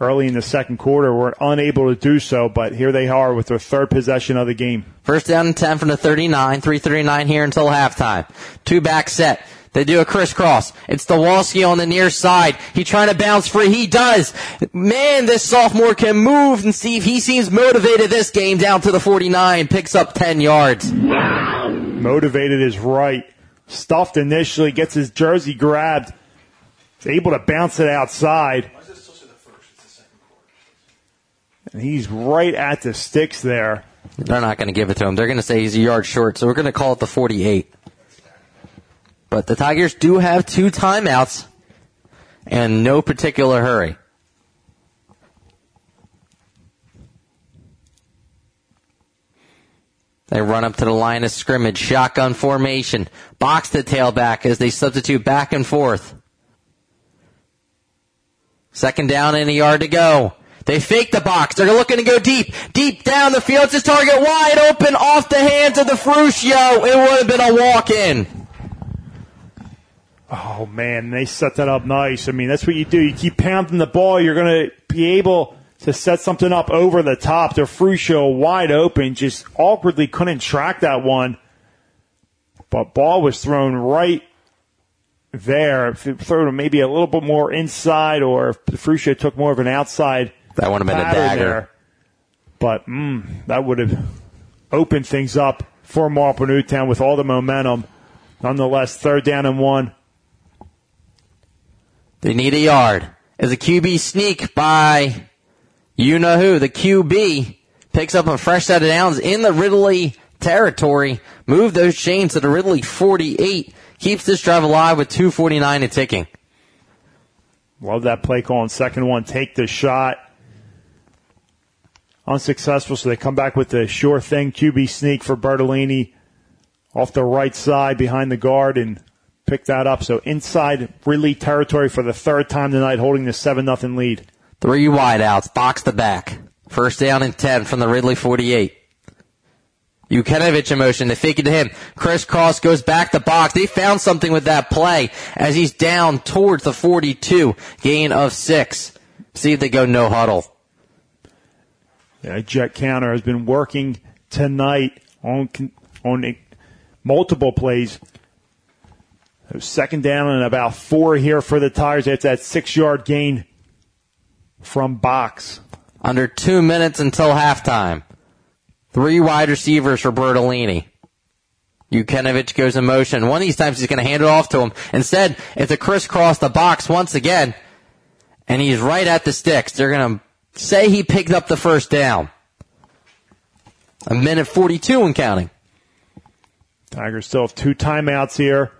early in the second quarter We're unable to do so, but here they are with their third possession of the game. First down and 10 from the 39, 339 here until halftime. Two back set. They do a crisscross. It's Dawalski on the near side. He trying to bounce free. He does. Man, this sophomore can move and Steve, he seems motivated this game down to the 49, picks up 10 yards. Motivated is right. Stuffed initially, gets his jersey grabbed. He's able to bounce it outside. And he's right at the sticks there. They're not going to give it to him. They're going to say he's a yard short, so we're going to call it the 48. But the Tigers do have two timeouts and no particular hurry. They run up to the line of scrimmage, shotgun formation, box the tailback as they substitute back and forth. Second down and a yard to go. They fake the box. They're looking to go deep, deep down the field. It's his target wide open off the hands of the Fruscio. It would have been a walk in. Oh man, they set that up nice. I mean, that's what you do. You keep pounding the ball, you're going to be able to set something up over the top. Their Fruscio wide open, just awkwardly couldn't track that one. But ball was thrown right there. If it thrown maybe a little bit more inside, or if the Fruscio took more of an outside, that would have been a dagger. There. But mm, that would have opened things up for Marple Newtown with all the momentum. Nonetheless, third down and one. They need a yard. As a QB sneak by you know who, the QB picks up a fresh set of downs in the Ridley territory. Move those chains to the Ridley 48. Keeps this drive alive with 249 and ticking. Love that play call on second one. Take the shot. Unsuccessful, so they come back with the sure thing QB sneak for Bertolini off the right side behind the guard and pick that up. So inside Ridley territory for the third time tonight, holding the 7 0 lead. Three wideouts, box the back. First down and 10 from the Ridley 48. Ukenovich in motion. They fake it to him. Chris Cross goes back to box. They found something with that play as he's down towards the 42. Gain of six. See if they go no huddle. Yeah, jet counter has been working tonight on on multiple plays. Second down and about four here for the Tigers. It's that six yard gain from box. Under two minutes until halftime. Three wide receivers for Bertolini. Ukenovich goes in motion. One of these times he's going to hand it off to him. Instead, it's a crisscross the box once again, and he's right at the sticks. They're going to say he picked up the first down. A minute 42 and counting. Tigers still have two timeouts here.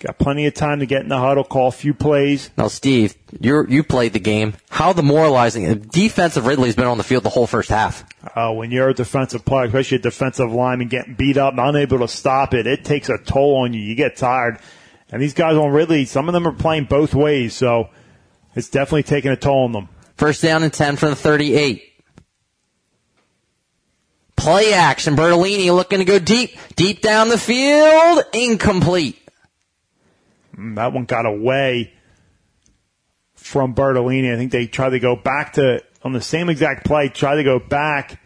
Got plenty of time to get in the huddle, call a few plays. Now, Steve, you you played the game. How demoralizing! Defensive Ridley's been on the field the whole first half. Uh, when you're a defensive player, especially a defensive lineman, getting beat up, not able to stop it, it takes a toll on you. You get tired. And these guys on Ridley, some of them are playing both ways, so it's definitely taking a toll on them. First down and 10 from the 38. Play action. Bertolini looking to go deep. Deep down the field. Incomplete. That one got away from Bertolini. I think they tried to go back to, on the same exact play, tried to go back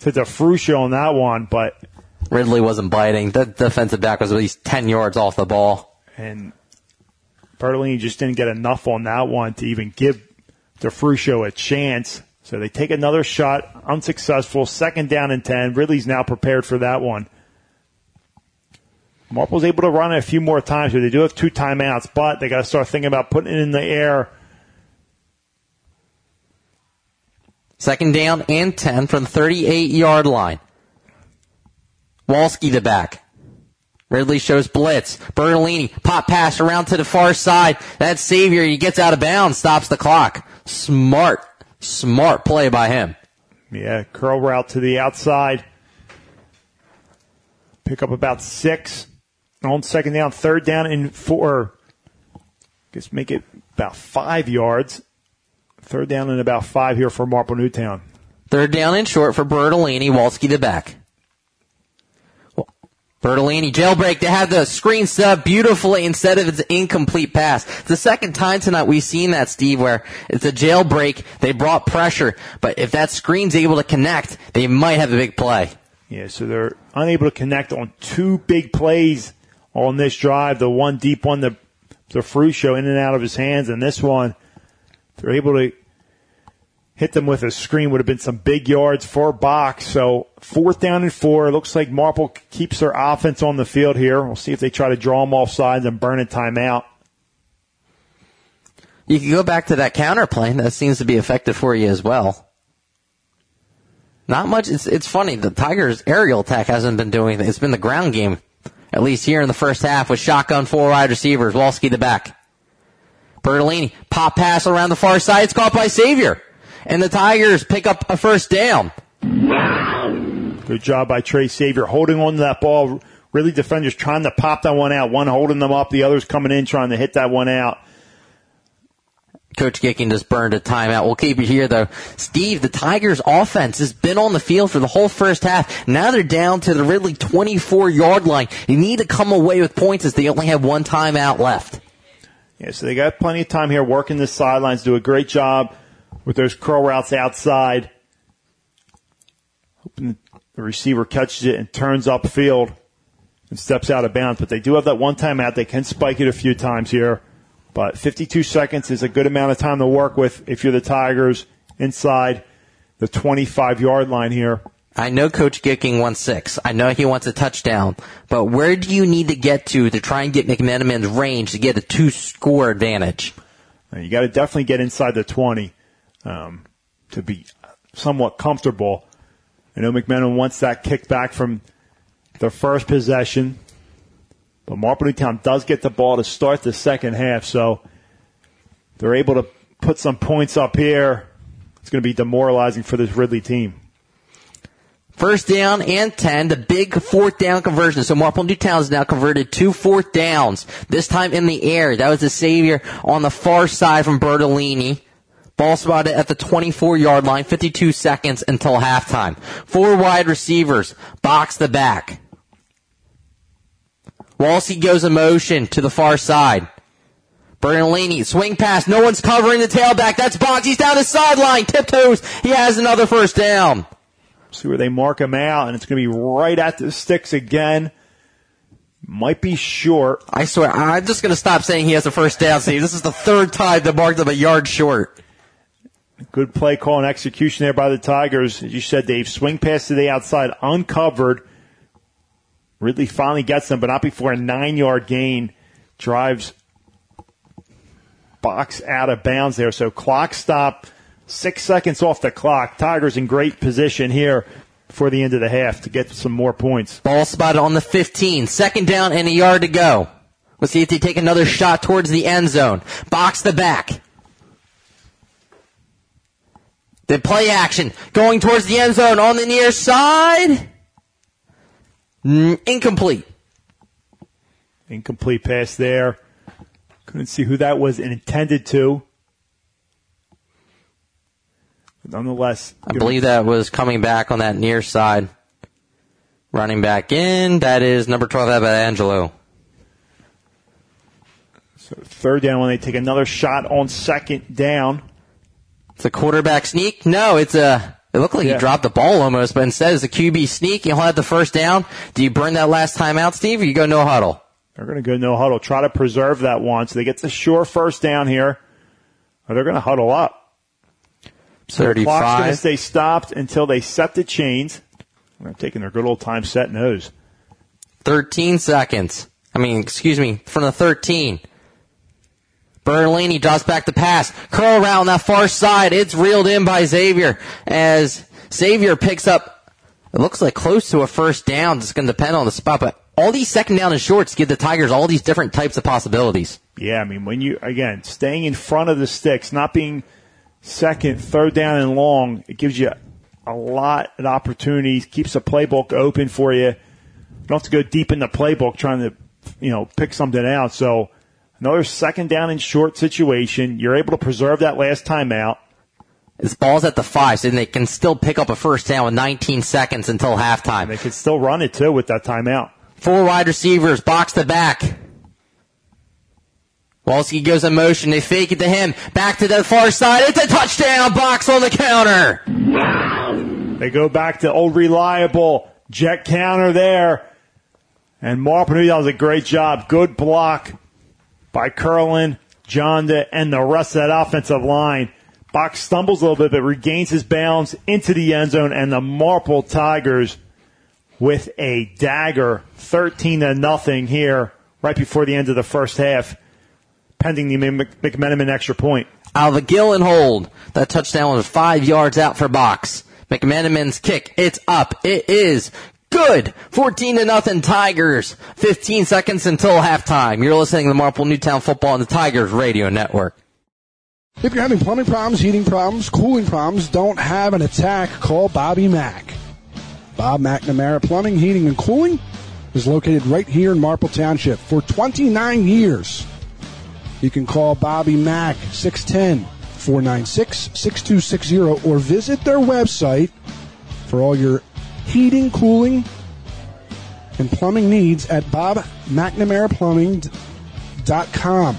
to the Fruscio on that one, but. Ridley wasn't biting. The defensive back was at least 10 yards off the ball. And Bertolini just didn't get enough on that one to even give the Fruscio a chance. So they take another shot, unsuccessful, second down and 10. Ridley's now prepared for that one. Marple's able to run it a few more times here. They do have two timeouts, but they got to start thinking about putting it in the air. Second down and 10 from the 38 yard line. Walski the back. Ridley shows blitz. Bertolini, pop pass around to the far side. That Xavier, he gets out of bounds, stops the clock. Smart, smart play by him. Yeah, curl route to the outside. Pick up about six on second down, third down and four. Guess make it about five yards. Third down and about five here for Marple Newtown. Third down and short for Bertolini. Walski the back. Bertolini jailbreak. They have the screen set beautifully instead of its incomplete pass. It's the second time tonight we've seen that, Steve, where it's a jailbreak. They brought pressure, but if that screen's able to connect, they might have a big play. Yeah, so they're unable to connect on two big plays on this drive. The one deep one, the the fruit show in and out of his hands, and this one, they're able to hit them with a screen. Would have been some big yards for box. So fourth down and four. It Looks like Marple keeps their offense on the field here. We'll see if they try to draw them off sides and burn a timeout. You can go back to that counter play. That seems to be effective for you as well. Not much. It's it's funny. The Tigers' aerial attack hasn't been doing. It's been the ground game, at least here in the first half, with shotgun four wide receivers. Walski the back. Bertolini pop pass around the far side. It's caught by Xavier, and the Tigers pick up a first down. Good job by Trey Xavier holding on to that ball. Really, defenders trying to pop that one out. One holding them up, the others coming in trying to hit that one out. Coach Gicking just burned a timeout. We'll keep it here though. Steve, the Tigers offense has been on the field for the whole first half. Now they're down to the Ridley 24 yard line. You need to come away with points as they only have one timeout left. Yeah, so they got plenty of time here working the sidelines, do a great job with those curl routes outside. Hoping the receiver catches it and turns upfield and steps out of bounds. But they do have that one timeout. They can spike it a few times here. But 52 seconds is a good amount of time to work with if you're the Tigers inside the 25 yard line here. I know Coach Gicking wants six. I know he wants a touchdown. But where do you need to get to to try and get McMenamin's range to get a two score advantage? You got to definitely get inside the 20 um, to be somewhat comfortable. I know McMenamin wants that kick back from the first possession. But Marple Newtown does get the ball to start the second half, so they're able to put some points up here. It's going to be demoralizing for this Ridley team. First down and 10, the big fourth down conversion. So Marple Newtown has now converted two fourth downs, this time in the air. That was the Xavier on the far side from Bertolini. Ball spotted at the 24 yard line, 52 seconds until halftime. Four wide receivers, box the back. Walski goes in motion to the far side. Bertolini, swing pass, no one's covering the tailback. That's Bonds. He's down the sideline, tiptoes. He has another first down. See where they mark him out, and it's going to be right at the sticks again. Might be short. I swear, I'm just going to stop saying he has a first down, Steve. This is the third time they marked him a yard short. Good play call and execution there by the Tigers. As you said, Dave, swing pass to the outside, uncovered. Ridley finally gets them, but not before a nine yard gain. Drives box out of bounds there. So clock stop, six seconds off the clock. Tigers in great position here before the end of the half to get some more points. Ball spotted on the 15. Second down and a yard to go. Let's see if they take another shot towards the end zone. Box the back. The play action going towards the end zone on the near side. Incomplete. Incomplete pass there. Couldn't see who that was intended to. But nonetheless, I believe that was coming back on that near side. Running back in, that is number 12, Angelo. So third down when they take another shot on second down. It's a quarterback sneak? No, it's a it looked like yeah. he dropped the ball almost, but instead it's a QB sneak. He'll have the first down. Do you burn that last time out, Steve, or you go no huddle? They're going to go no huddle. Try to preserve that one so they get the sure first down here, or they're going to huddle up. 35. The clock's going to stay stopped until they set the chains. They're taking their good old time set nose. 13 seconds. I mean, excuse me, from the 13. Bertolini drops back the pass. Curl around that far side. It's reeled in by Xavier as Xavier picks up, it looks like close to a first down. It's going to depend on the spot, but all these second down and shorts give the Tigers all these different types of possibilities. Yeah, I mean, when you, again, staying in front of the sticks, not being second, third down and long, it gives you a lot of opportunities, keeps the playbook open for you. You don't have to go deep in the playbook trying to, you know, pick something out. So, Another second down and short situation. You're able to preserve that last timeout. This ball's at the five, so they can still pick up a first down with 19 seconds until halftime. They could still run it too with that timeout. Four wide receivers, box to back. Walski goes in motion. They fake it to him. Back to the far side. It's a touchdown box on the counter. They go back to old reliable jet counter there. And Newtown does a great job. Good block by Curlin, Jonda, and the rest of that offensive line. Box stumbles a little bit, but regains his balance into the end zone, and the Marple Tigers with a dagger, 13 to nothing here, right before the end of the first half, pending the McMenamin extra point. The Gillen hold, that touchdown was five yards out for Box. McMenamin's kick, it's up. It is good. 14 to nothing Tigers. 15 seconds until halftime. You're listening to the Marple Newtown Football and the Tigers Radio Network. If you're having plumbing problems, heating problems, cooling problems, don't have an attack, call Bobby Mack. Bob McNamara Plumbing, Heating, and Cooling is located right here in Marple Township for 29 years. You can call Bobby Mack 610 496 6260 or visit their website for all your heating, cooling, and plumbing needs at bobmcnamara.plumbing.com.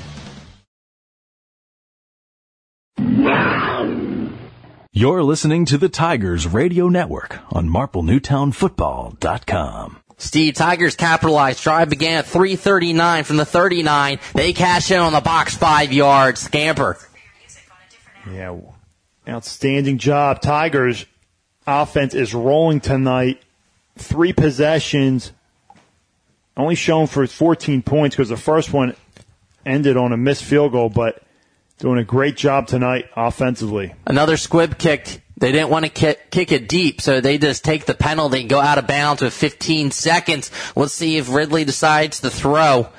You're listening to the Tigers Radio Network on MarpleNewtownFootball.com. Steve Tigers capitalized. Drive began at 339 from the 39. They cash in on the box five yards. Scamper. Yeah, outstanding job. Tigers offense is rolling tonight. Three possessions, only shown for 14 points because the first one ended on a missed field goal, but doing a great job tonight offensively. Another squib kick. They didn't want to kick, kick it deep, so they just take the penalty and go out of bounds with 15 seconds. Let's see if Ridley decides to throw.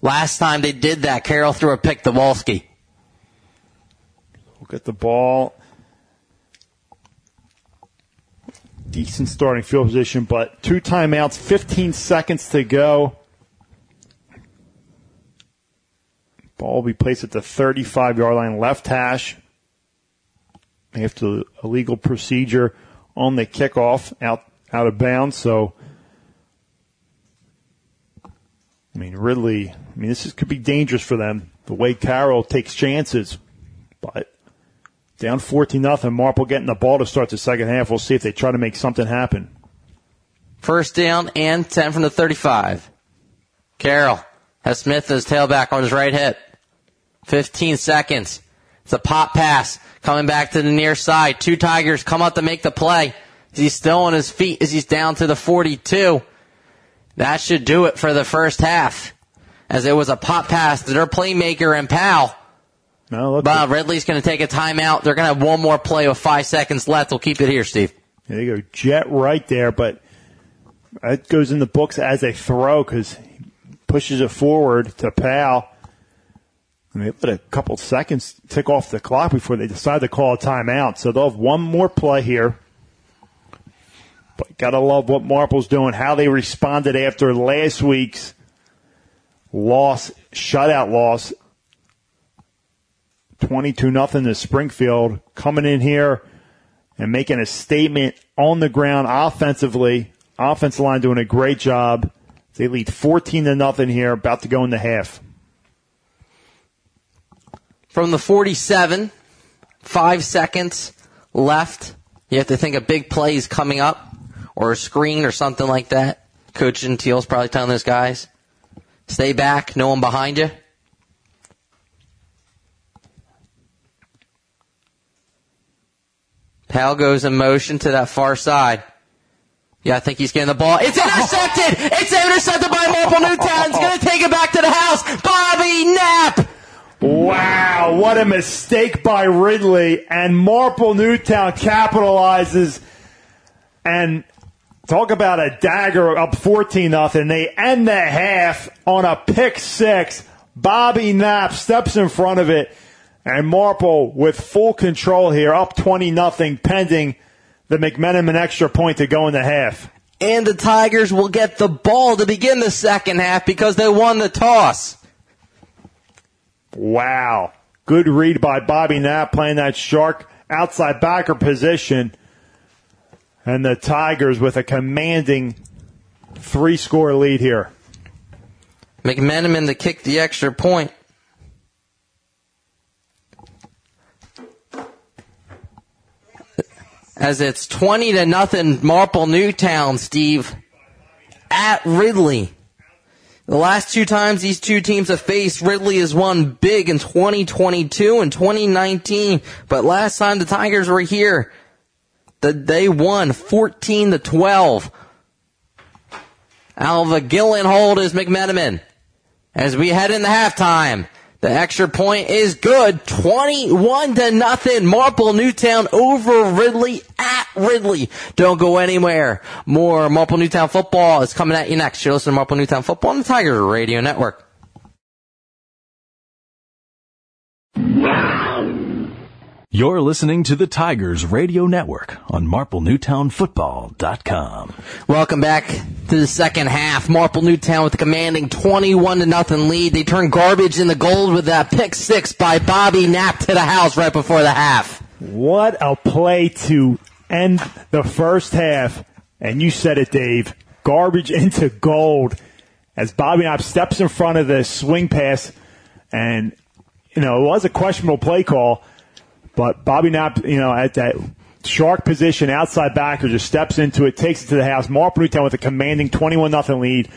Last time they did that, Carroll threw a pick to Walski. Look at the ball. Decent starting field position, but two timeouts, 15 seconds to go. Ball will be placed at the 35 yard line left hash. After a legal procedure on the kickoff out, out of bounds. So, I mean, Ridley, I mean, this is, could be dangerous for them. The way Carroll takes chances, but down 14 nothing. Marple getting the ball to start the second half. We'll see if they try to make something happen. First down and 10 from the 35. Carroll has Smith as tailback on his right hip. 15 seconds. It's a pop pass coming back to the near side. Two Tigers come up to make the play. Is he still on his feet as he's down to the 42? That should do it for the first half. As it was a pop pass to their playmaker and pal. No, look. Bob Ridley's going to take a timeout. They're going to have one more play with five seconds left. We'll keep it here, Steve. There you go. Jet right there, but it goes in the books as a throw because he pushes it forward to Pal. And they let a couple seconds tick off the clock before they decide to call a timeout. So they'll have one more play here. But gotta love what Marple's doing, how they responded after last week's loss, shutout loss 22 nothing to Springfield, coming in here and making a statement on the ground offensively. Offensive line doing a great job. They lead 14 to nothing here, about to go in the half. From the 47, five seconds left. You have to think a big play is coming up or a screen or something like that. Coach Gentile's probably telling those guys, stay back, no one behind you. Pal goes in motion to that far side. Yeah, I think he's getting the ball. It's intercepted! It's intercepted by Marple Newtown. He's going to take it back to the house. Bobby Knapp! Wow, what a mistake by Ridley. And Marple Newtown capitalizes. And talk about a dagger up 14 nothing. They end the half on a pick six. Bobby Knapp steps in front of it. And Marple with full control here, up 20 nothing, pending the McMenamin extra point to go in the half. And the Tigers will get the ball to begin the second half because they won the toss. Wow. Good read by Bobby Knapp playing that shark outside backer position. And the Tigers with a commanding three score lead here. McMenamin to kick the extra point. As it's 20 to nothing Marple Newtown, Steve, at Ridley. The last two times these two teams have faced, Ridley has won big in 2022 and 2019. But last time the Tigers were here, the, they won 14 to 12. Alva Gillenhold is McMenamin. As we head into halftime, the extra point is good. 21 to nothing. Marple Newtown over Ridley at Ridley. Don't go anywhere. More Marple Newtown football is coming at you next. You're listening to Marple Newtown football on the Tiger Radio Network. You're listening to the Tigers Radio Network on MarpleNewtownFootball.com. Welcome back to the second half. Marple Newtown with a commanding 21 to nothing lead. They turn garbage into gold with that pick six by Bobby Knapp to the house right before the half. What a play to end the first half. And you said it, Dave. Garbage <laughs> into gold as Bobby Knapp steps in front of the swing pass. And, you know, it was a questionable play call, but Bobby Knapp, you know, at that shark position, outside backer, just steps into it, takes it to the house. Marple Newtown with a commanding 21 nothing lead.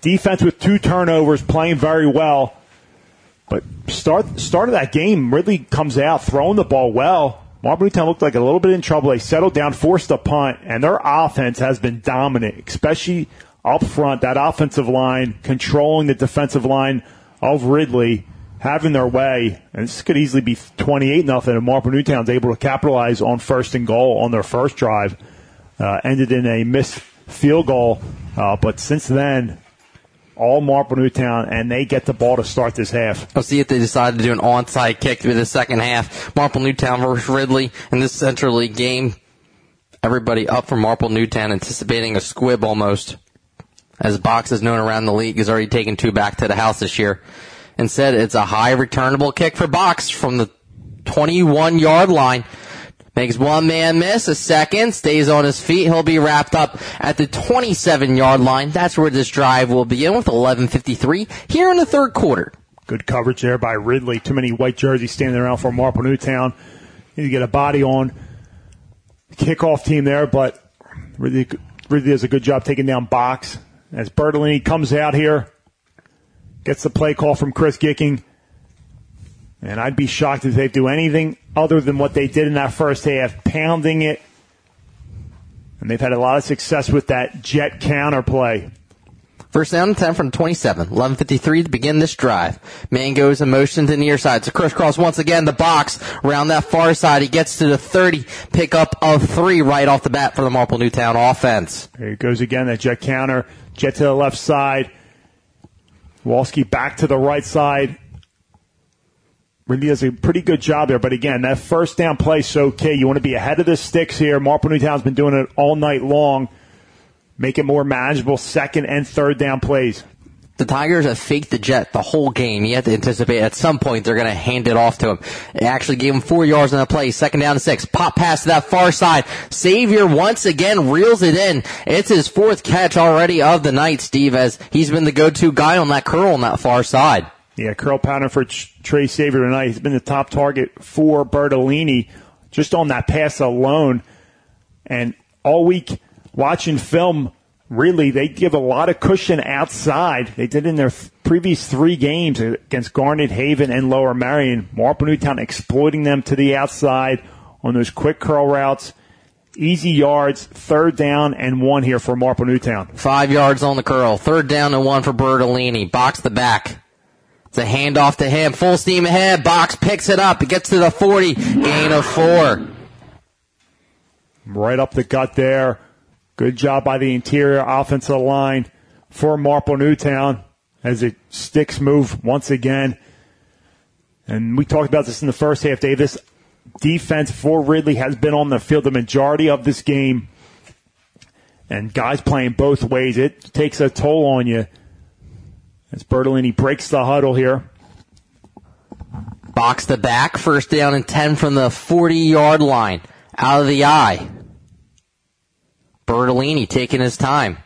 Defense with two turnovers, playing very well. But start start of that game, Ridley comes out throwing the ball well. Marple Newtown looked like a little bit in trouble. They settled down, forced a punt, and their offense has been dominant, especially up front. That offensive line controlling the defensive line of Ridley, having their way. And this could easily be 28 nothing. And Marple Newtown's able to capitalize on first and goal on their first drive. Uh, ended in a missed field goal, uh, but since then, all Marple Newtown, and they get the ball to start this half. I'll see if they decide to do an onside kick through the second half. Marple Newtown versus Ridley in this Central League game. Everybody up for Marple Newtown, anticipating a squib almost. As Box is known around the league, has already taken two back to the house this year. Instead, it's a high returnable kick for Box from the 21 yard line. Makes one man miss, a second, stays on his feet. He'll be wrapped up at the 27 yard line. That's where this drive will begin with 11.53 here in the third quarter. Good coverage there by Ridley. Too many white jerseys standing around for Marple Newtown. Need to get a body on kickoff team there, but Ridley, Ridley does a good job taking down box. As Bertolini comes out here, gets the play call from Chris Gicking. And I'd be shocked if they do anything other than what they did in that first half, pounding it. And they've had a lot of success with that jet counter play. First down and 10 from 27. 11.53 to begin this drive. Man goes in motion to the near side. So crisscross once again the box around that far side. He gets to the 30. Pick up of three right off the bat for the Marple Newtown offense. There he goes again, that jet counter. Jet to the left side. Walski back to the right side. Really does a pretty good job there. But again, that first down play so okay. You want to be ahead of the sticks here. Marple Newtown's been doing it all night long. Make it more manageable second and third down plays. The Tigers have faked the jet the whole game. You have to anticipate at some point they're going to hand it off to him. They actually gave him four yards on the play. Second down to six. Pop pass to that far side. Xavier once again reels it in. It's his fourth catch already of the night, Steve, as he's been the go-to guy on that curl on that far side. Yeah, curl pattern for Trey Xavier tonight. He's been the top target for Bertolini just on that pass alone. And all week watching film, really, they give a lot of cushion outside. They did in their th- previous three games against Garnet, Haven, and Lower Merion. Marple Newtown exploiting them to the outside on those quick curl routes. Easy yards, third down and one here for Marple Newtown. Five yards on the curl. Third down and one for Bertolini. Box the back. It's a handoff to him. Full steam ahead. Box picks it up. It gets to the 40. Gain of four. Right up the gut there. Good job by the interior offensive line for Marple Newtown as it sticks move once again. And we talked about this in the first half, Dave. This defense for Ridley has been on the field the majority of this game. And guys playing both ways, it takes a toll on you. As Bertolini breaks the huddle here. Box the back. First down and 10 from the 40 yard line. Out of the eye. Bertolini taking his time.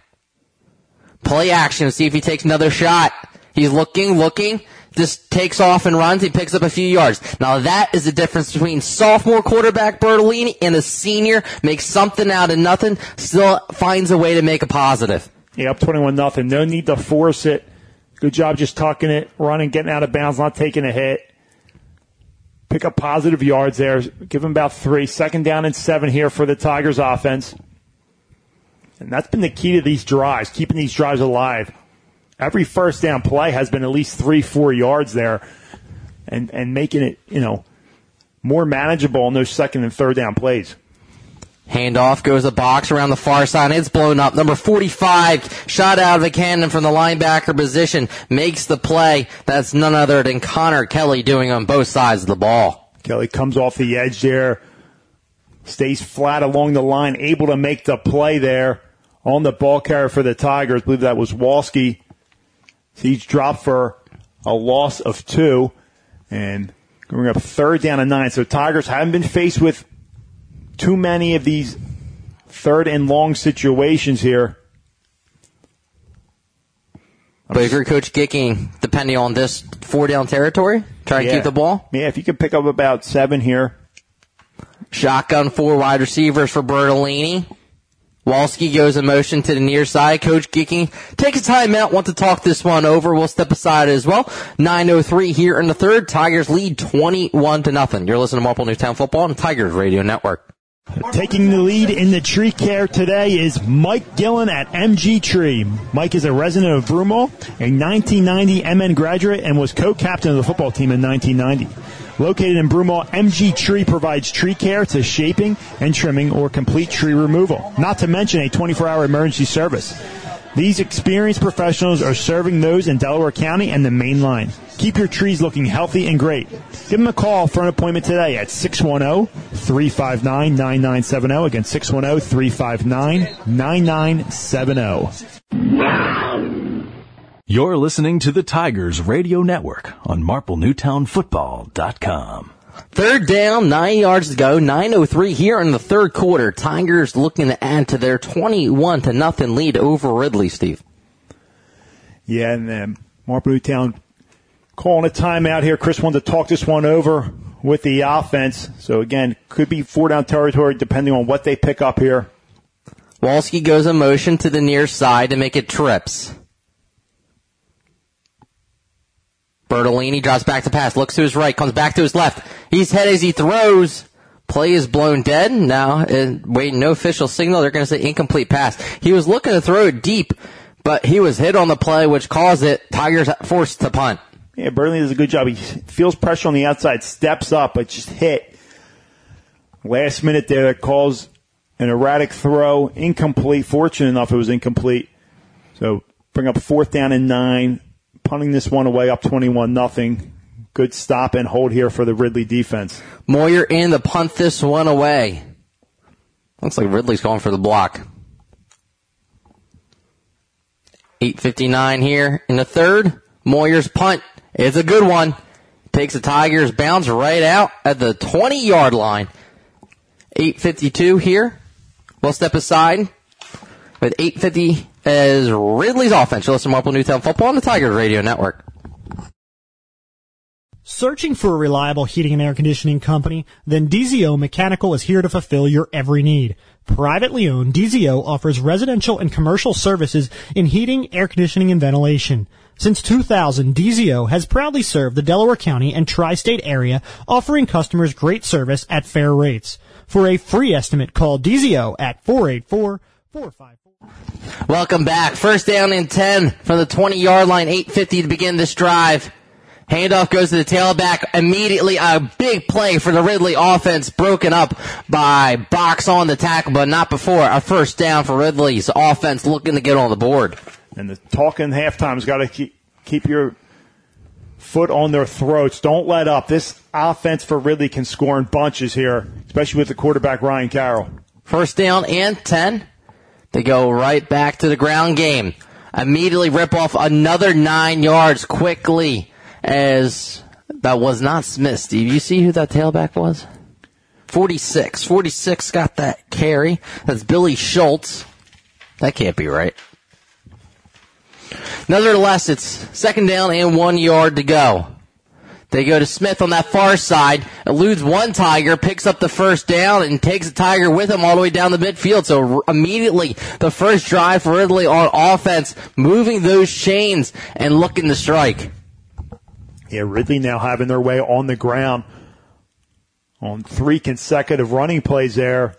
Play action. See if he takes another shot. He's looking, looking. Just takes off and runs. He picks up a few yards. Now that is the difference between sophomore quarterback Bertolini and a senior. Makes something out of nothing. Still finds a way to make a positive. Yeah, up 21 nothing. No need to force it. Good job just tucking it, running, getting out of bounds, not taking a hit. Pick up positive yards there. Give him about three. Second down and seven here for the Tigers offense. And that's been the key to these drives, keeping these drives alive. Every first down play has been at least three, four yards there and, and making it, you know, more manageable in those second and third down plays. Handoff goes the box around the far side. It's blown up. Number 45, shot out of a cannon from the linebacker position, makes the play. That's none other than Connor Kelly doing on both sides of the ball. Kelly comes off the edge there, stays flat along the line, able to make the play there on the ball carrier for the Tigers. I believe that was Walski. He's dropped for a loss of two and going up third down and nine. So Tigers haven't been faced with too many of these third and long situations here. But if you're Coach Gicking, depending on this four down territory, try and Yeah. keep the ball. Yeah, if you could pick up about seven here. Shotgun four wide receivers for Bertolini. Walski goes in motion to the near side. Coach Gicking take a timeout, want to talk this one over. We'll step aside as well. 9.03 here in the third. Tigers lead 21 to nothing. You're listening to Marple Newtown Football on Tigers Radio Network. Taking the lead in the tree care today is Mike Gillen at MG Tree. Mike is a resident of Broomall, a 1990 MN graduate, and was co-captain of the football team in 1990. Located in Broomall, MG Tree provides tree care to shaping and trimming or complete tree removal, not to mention a 24-hour emergency service. These experienced professionals are serving those in Delaware County and the main line. Keep your trees looking healthy and great. Give them a call for an appointment today at 610-359-9970. Again, 610-359-9970. You're listening to the Tigers Radio Network on MarpleNewtownFootball.com. Third down, nine yards to go, 9.03 here in the third quarter. Tigers looking to add to their 21 to nothing lead over Ridley, Steve. Yeah, and then Marple Newtown calling a timeout here. Chris wanted to talk this one over with the offense. So again, could be four down territory depending on what they pick up here. Walski goes in motion to the near side to make it trips. Bertolini drops back to pass, looks to his right, comes back to his left. He's head as he throws. Play is blown dead. Now, waiting no official signal. They're going to say incomplete pass. He was looking to throw deep, but he was hit on the play, which caused it. Tigers forced to punt. Yeah, Bertolini does a good job. He feels pressure on the outside, steps up, but just hit. Last minute there, that calls an erratic throw, incomplete. Fortunate enough, it was incomplete. So bring up fourth down and nine, punting this one away up 21 nothing. Good stop and hold here for the Ridley defense. Moyer in to punt this one away. Looks like Ridley's going for the block. 8.59 here in the third. Moyer's punt. It's a good one. Takes the Tigers bounce right out at the 20 yard line. 8.52 here. We'll step aside with 8.50 as Ridley's offense. You'll listen to Marple Newtown Football on the Tigers Radio Network. Searching for a reliable heating and air conditioning company? Then DZO Mechanical is here to fulfill your every need. Privately owned, DZO offers residential and commercial services in heating, air conditioning, and ventilation. Since 2000, DZO has proudly served the Delaware County and tri-state area, offering customers great service at fair rates. For a free estimate, call DZO at 484 454 Welcome back. First down and 10 from the 20 yard line, 850 to begin this drive. Handoff goes to the tailback. Immediately a big play for the Ridley offense broken up by box on the tackle, but not before. A first down for Ridley's offense looking to get on the board. And the talk in halftime's got to keep, keep your foot on their throats. Don't let up. This offense for Ridley can score in bunches here, especially with the quarterback Ryan Carroll. First down and 10. They go right back to the ground game. Immediately rip off another nine yards quickly as that was not Smith. Steve, you see who that tailback was? 46. 46 got that carry. That's Billy Schultz. That can't be right. Nevertheless, it's second down and one yard to go. They go to Smith on that far side, eludes one Tiger, picks up the first down, and takes the Tiger with him all the way down the midfield. So immediately, the first drive for Ridley on offense, moving those chains and looking to strike. Yeah, Ridley now having their way on the ground on three consecutive running plays there.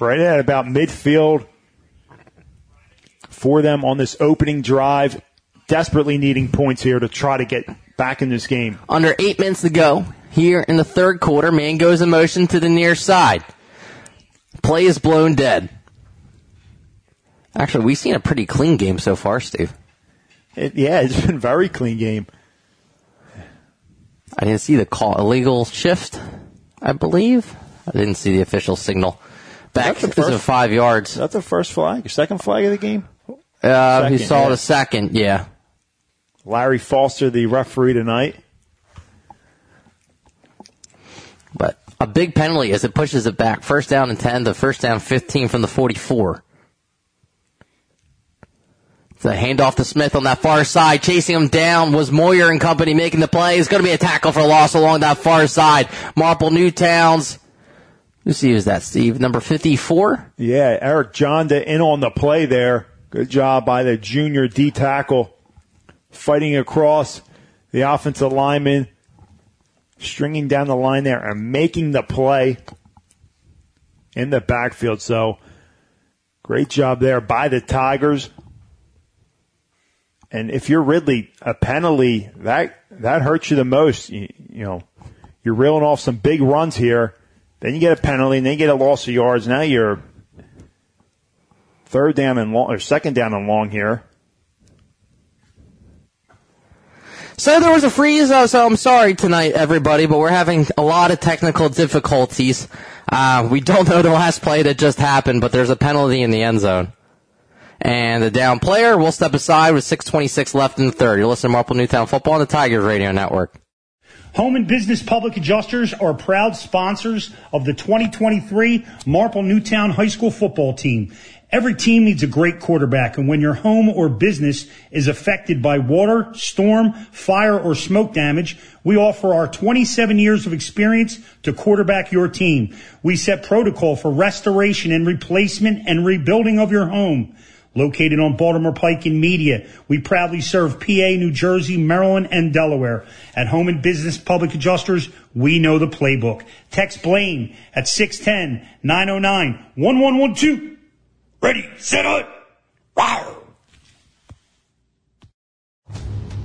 Right at about midfield for them on this opening drive desperately needing points here to try to get back in this game. Under eight minutes to go here in the third quarter, man goes in motion to the near side. Play is blown dead. Actually, we've seen a pretty clean game so far, Steve. It, yeah, it's been a very clean game. I didn't see the call illegal shift. I believe I didn't see the official signal. Back That's the first- five yards. That's the first flag, second flag of the game. Uh, he saw yeah. the second. Yeah. Larry Foster, the referee tonight. But a big penalty as it pushes it back. First down and 10 to first down 15 from the 44. The handoff to Smith on that far side. Chasing him down was Moyer and company making the play. It's going to be a tackle for loss along that far side. Marple Newtowns. Who see is that, Steve? Number 54? Yeah, Eric Jonda in on the play there. Good job by the junior D tackle. Fighting across the offensive lineman, stringing down the line there and making the play in the backfield. So great job there by the Tigers. And if you're Ridley, a penalty that that hurts you the most. You, you know, you're reeling off some big runs here. Then you get a penalty, and then you get a loss of yards. Now you're third down and long, or second down and long here. So there was a freeze, uh, so I'm sorry tonight, everybody, but we're having a lot of technical difficulties. Uh, we don't know the last play that just happened, but there's a penalty in the end zone. And the down player will step aside with 6.26 left in the third. You're listening to Marple Newtown Football on the Tigers Radio Network. Home and Business Public Adjusters are proud sponsors of the 2023 Marple Newtown High School football team. Every team needs a great quarterback, and when your home or business is affected by water, storm, fire, or smoke damage, we offer our 27 years of experience to quarterback your team. We set protocol for restoration and replacement and rebuilding of your home. Located on Baltimore Pike in Media, we proudly serve PA, New Jersey, Maryland, and Delaware. At Home and Business Public Adjusters, we know the playbook. Text Blaine at 610-909-1112. Ready, set up. Rawr.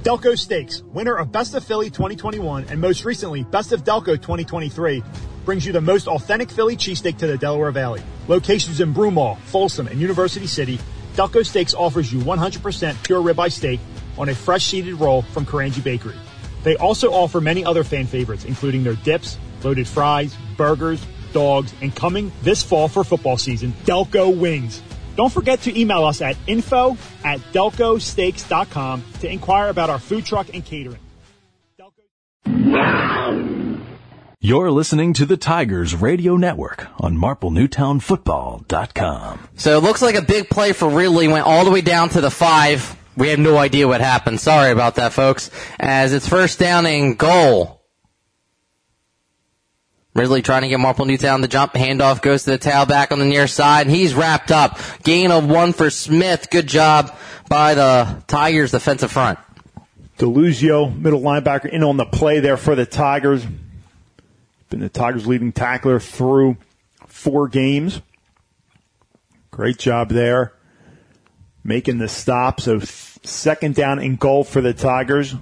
Delco Steaks, winner of Best of Philly 2021 and most recently Best of Delco 2023, brings you the most authentic Philly cheesesteak to the Delaware Valley. Locations in Broomall, Folsom, and University City, Delco Steaks offers you 100% pure ribeye steak on a fresh seeded roll from Carangi Bakery. They also offer many other fan favorites, including their dips, loaded fries, burgers, dogs, and coming this fall for football season, Delco Wings. Don't forget to email us at info at delcosteaks.com to inquire about our food truck and catering. You're listening to the Tigers Radio Network on MarpleNewtownFootball.com. So it looks like a big play for Ridley went all the way down to the five. We have no idea what happened. Sorry about that, folks. As it's first down and goal. Ridley trying to get Marple Newtown the jump. Handoff goes to the tailback on the near side, he's wrapped up. Gain of one for Smith. Good job by the Tigers defensive front. Deluzio, middle linebacker, in on the play there for the Tigers. Been the Tigers' leading tackler through four games. Great job there. Making the stop. So second down and goal for the Tigers.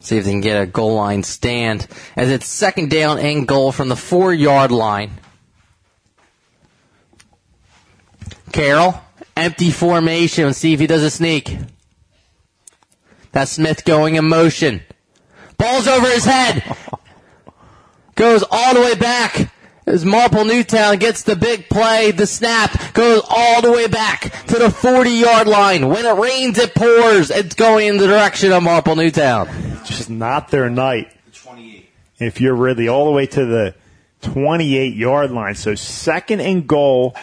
See if they can get a goal line stand. As it's second down and goal from the four yard line. Carroll, empty formation. See if he does a sneak. That's Smith going in motion. Ball's over his head. <laughs> Goes all the way back. As Marple Newtown gets the big play, the snap goes all the way back to the 40 yard line. When it rains, it pours. It's going in the direction of Marple Newtown. Just not their night. 28 If you're really all the way to the 28 yard line. So second and goal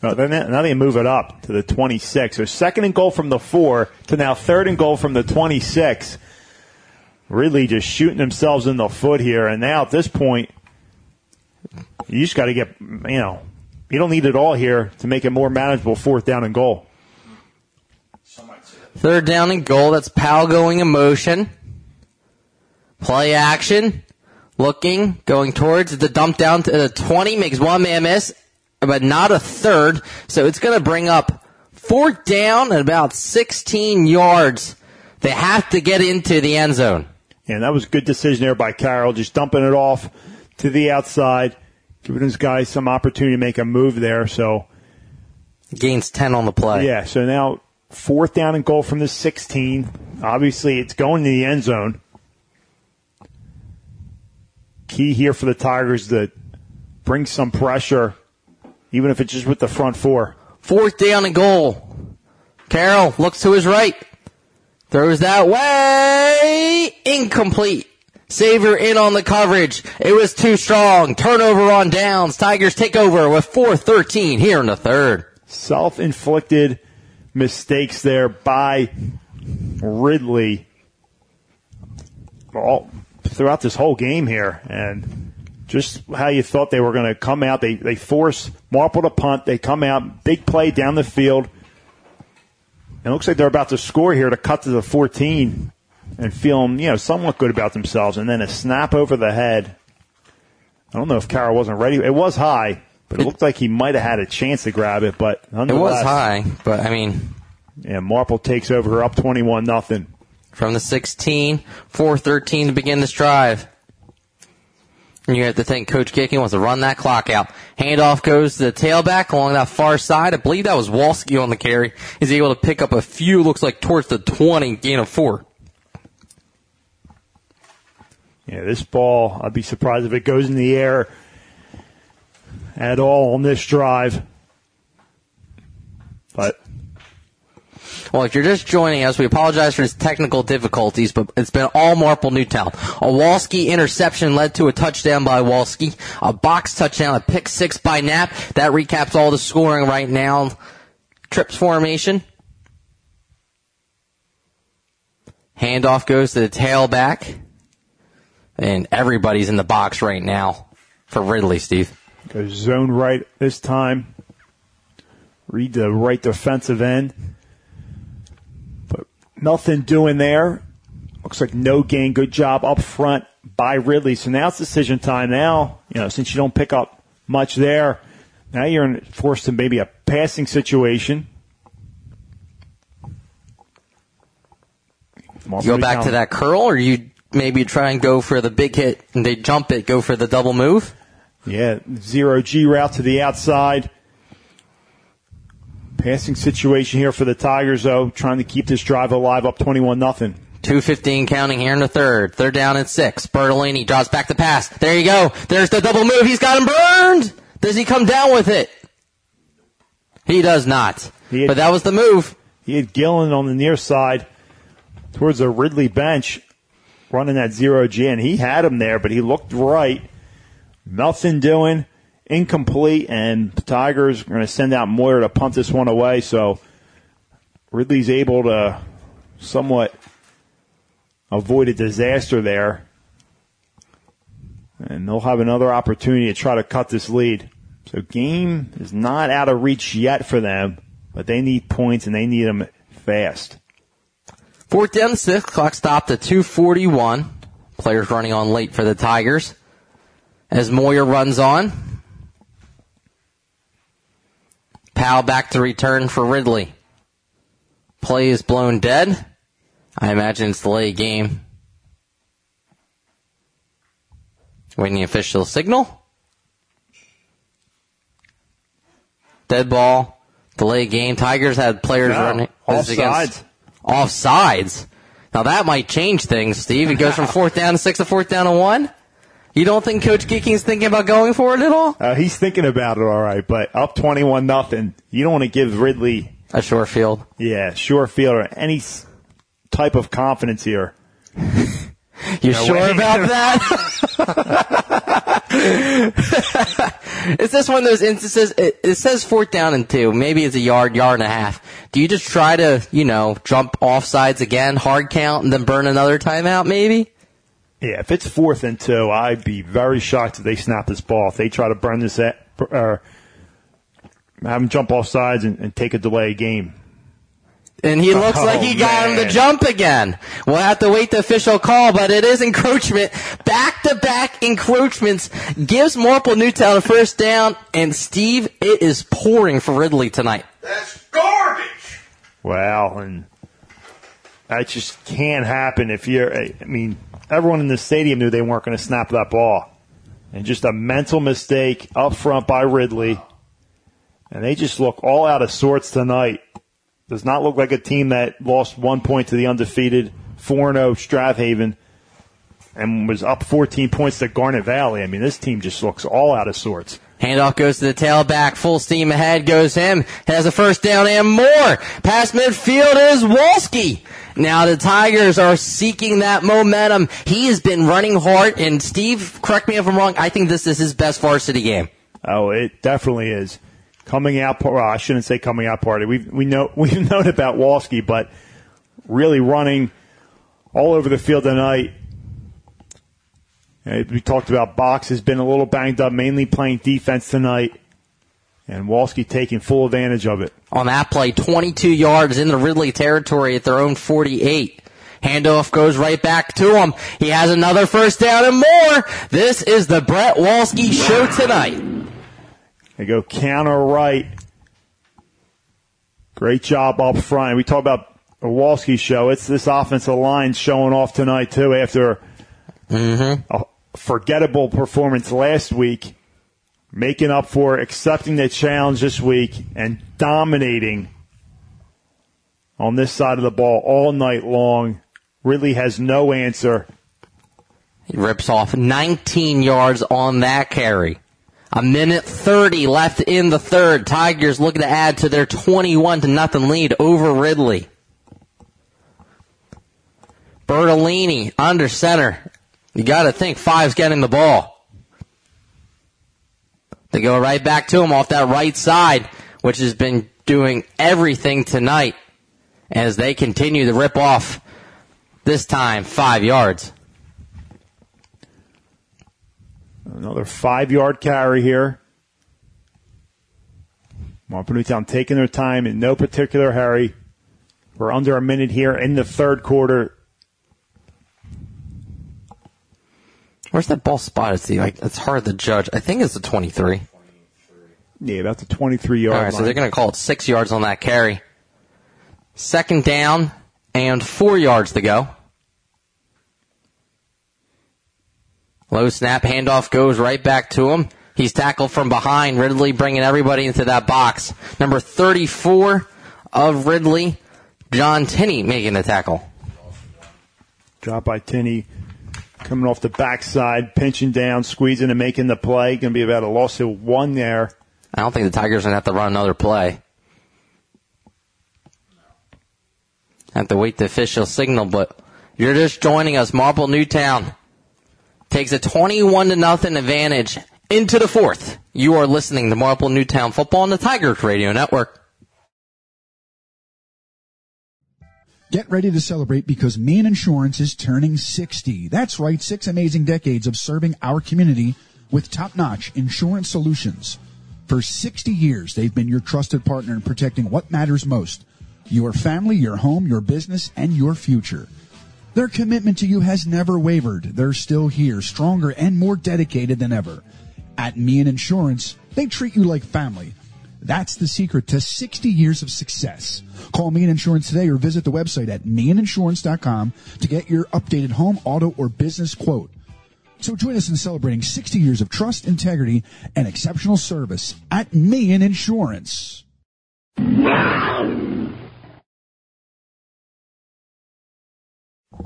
then now they move it up to the 26. So second and goal from the four to now third and goal from the 26. Really just shooting themselves in the foot here. And now at this point, you just got to get, you know, you don't need it all here to make it more manageable fourth down and goal. Third down and goal. That's Powell going in motion. Play action. Looking, going towards the dump down to the 20, makes one man miss, but not a third. So it's going to bring up fourth down and about 16 yards. They have to get into the end zone. And that was a good decision there by Carroll, just dumping it off to the outside, giving his guys some opportunity to make a move there. So, Gains 10 on the play. yeah, so now fourth down and goal from the 16. Obviously, it's going to the end zone. Key here for the Tigers to bring some pressure, even if it's just with the front four. Fourth down and goal. Carroll looks to his right. Throws that way. Incomplete. Xavier in on the coverage. It was too strong. Turnover on downs. Tigers take over with 4-13 here in the third. self-inflicted mistakes there by Ridley all throughout this whole game here, and just how you thought they were going to come out. They they force Marple to punt. They come out big play down the field. It looks like they're about to score here to cut to the 14 and feeling you know somewhat good about themselves, and then a snap over the head. I don't know if Carroll wasn't ready. It was high, but it looked like he might have had a chance to grab it. But It was high, but I mean, Yeah, Marple takes over up 21 nothing. from the 16, 4-13 to begin this drive. And you have to think Coach Gicking wants to run that clock out. Handoff goes to the tailback along that far side. I believe that was Walski on the carry. He's able to pick up a few, looks like towards the 20, gain of four. Yeah, this ball, I'd be surprised if it goes in the air at all on this drive. But Well, if you're just joining us, we apologize for his technical difficulties, but it's been all Marple Newtown. A Walski interception led to a touchdown by Walski. A box touchdown, a pick six by Knapp. That recaps all the scoring right now. Trips formation. Handoff goes to the tailback. And everybody's in the box right now for Ridley, Steve. goes zone right this time. Read the right defensive end. But nothing doing there. Looks like no gain. Good job up front by Ridley. So now it's decision time. Now, you know, since you don't pick up much there, now you're in, forced to maybe a passing situation. You go back to that curl, or you maybe try and go for the big hit and they jump it, go for the double move? Yeah, zero G route to the outside. Passing situation here for the Tigers, though, trying to keep this drive alive, up twenty-one nothing. 215 counting here in the third. Third down and six. Bertolini draws back the pass. There you go. There's the double move. He's got him burned. Does he come down with it? He does not. He had- but that was the move. He had Gillen on the near side towards the Ridley bench, running that zero G, and he had him there, but he looked right. Nothing doing, incomplete, and the Tigers are going to send out Moyer to punt this one away. So Ridley's able to somewhat avoid a disaster there. And they'll have another opportunity to try to cut this lead. So game is not out of reach yet for them, but they need points and they need them fast. Fourth down, six. Clock stopped at 241. Players running on late for the Tigers. As Moyer runs on. Powell back to return for Ridley. Play is blown dead. I imagine it's the late game. Waiting the official signal. Dead ball. Delay game. Tigers had players running. is against- offsides. Now that might change things, Steve. It goes from <laughs> fourth down to six to fourth down to one. You don't think Coach Gicking's thinking about going for it at all? Uh, he's thinking about it all right, but up 21 nothing. You don't want to give Ridley, A short field. yeah, sure field or any s- type of confidence here. <laughs> You No sure way. about that? <laughs> <laughs> Is this one of those instances? It, it says fourth down and two. Maybe it's a yard, yard and a half. Do you just try to, you know, jump off sides again, hard count, and then burn another timeout? Maybe. Yeah, if it's fourth and two, I'd be very shocked if they snap this ball. If they try to burn this, at, or have them jump off sides and, and take a delay game. And he looks Oh, like he got him man. to jump again. We'll have to wait the official call, but it is encroachment. Back to back encroachments gives Marple Newtown a first down. And Steve, it is pouring for Ridley tonight. That's garbage. Wow, and that just can't happen if you're. I mean, everyone in the stadium knew they weren't going to snap that ball, and just a mental mistake up front by Ridley, and they just look all out of sorts tonight. Does not look like a team that lost one point to the undefeated 4-0 Strath Haven and was up 14 points to Garnet Valley. I mean, this team just looks all out of sorts. Handoff goes to the tailback. Full steam ahead goes him. Has a first down and more. Past midfield is Walski. Now the Tigers are seeking that momentum. He has been running hard. And Steve, correct me if I'm wrong. I think this is his best varsity game. Oh, it definitely is. Coming out, well, I shouldn't say coming out party. We we know <laughs> we've known about Walski, but really running all over the field tonight. Uh, We talked about Box has been a little banged up, mainly playing defense tonight, and Walski taking full advantage of it. on that play, 22 yards in the Ridley territory at their own 48. Handoff goes right back to him. He has another first down and more. This is the Brett Walski show tonight. They go counter right. Great job up front. We talk about a show. It's this offensive line showing off tonight too after mm-hmm. a forgettable performance last week, making up for accepting the challenge this week and dominating on this side of the ball all night long. Really has no answer. He rips off 19 yards on that carry. A minute 30 left in the third. Tigers looking to add to their 21 to nothing lead over Ridley. Bertolini under center. You gotta think five's getting the ball. They go right back to him off that right side, which has been doing everything tonight as they continue to rip off this time five yards. Another five yard carry here. Marple Newtown taking their time in no particular hurry. We're under a minute here in the third quarter. Where's that ball spotted? See, like it's hard to judge. I think it's the 23. Yeah, about the 23 yard All right, line. so they're going to call it six yards on that carry. Second down and four yards to go. Low snap handoff goes right back to him. He's tackled from behind. Ridley bringing everybody into that box. Number 34 of Ridley, John Tinney making the tackle. Drop by Tinney. Coming off the backside, pinching down, squeezing and making the play. Going to be about a loss of one there. I don't think the Tigers are going to have to run another play. Have to wait the official signal, but you're just joining us. Marple Newtown takes a 21 to nothing advantage into the fourth. You are listening to Marple Newtown football on the Tigers Radio Network. Get ready to celebrate because Meehan Insurance is turning 60. That's right, six amazing decades of serving our community with top-notch insurance solutions. For 60 years, they've been your trusted partner in protecting what matters most. Your family, your home, your business, and your future. Their commitment to you has never wavered. They're still here, stronger and more dedicated than ever. At Meehan Insurance, they treat you like family. That's the secret to 60 years of success. Call Meehan Insurance today or visit the website at meehaninsurance.com to get your updated home, auto, or business quote. So join us in celebrating 60 years of trust, integrity, and exceptional service at Meehan Insurance.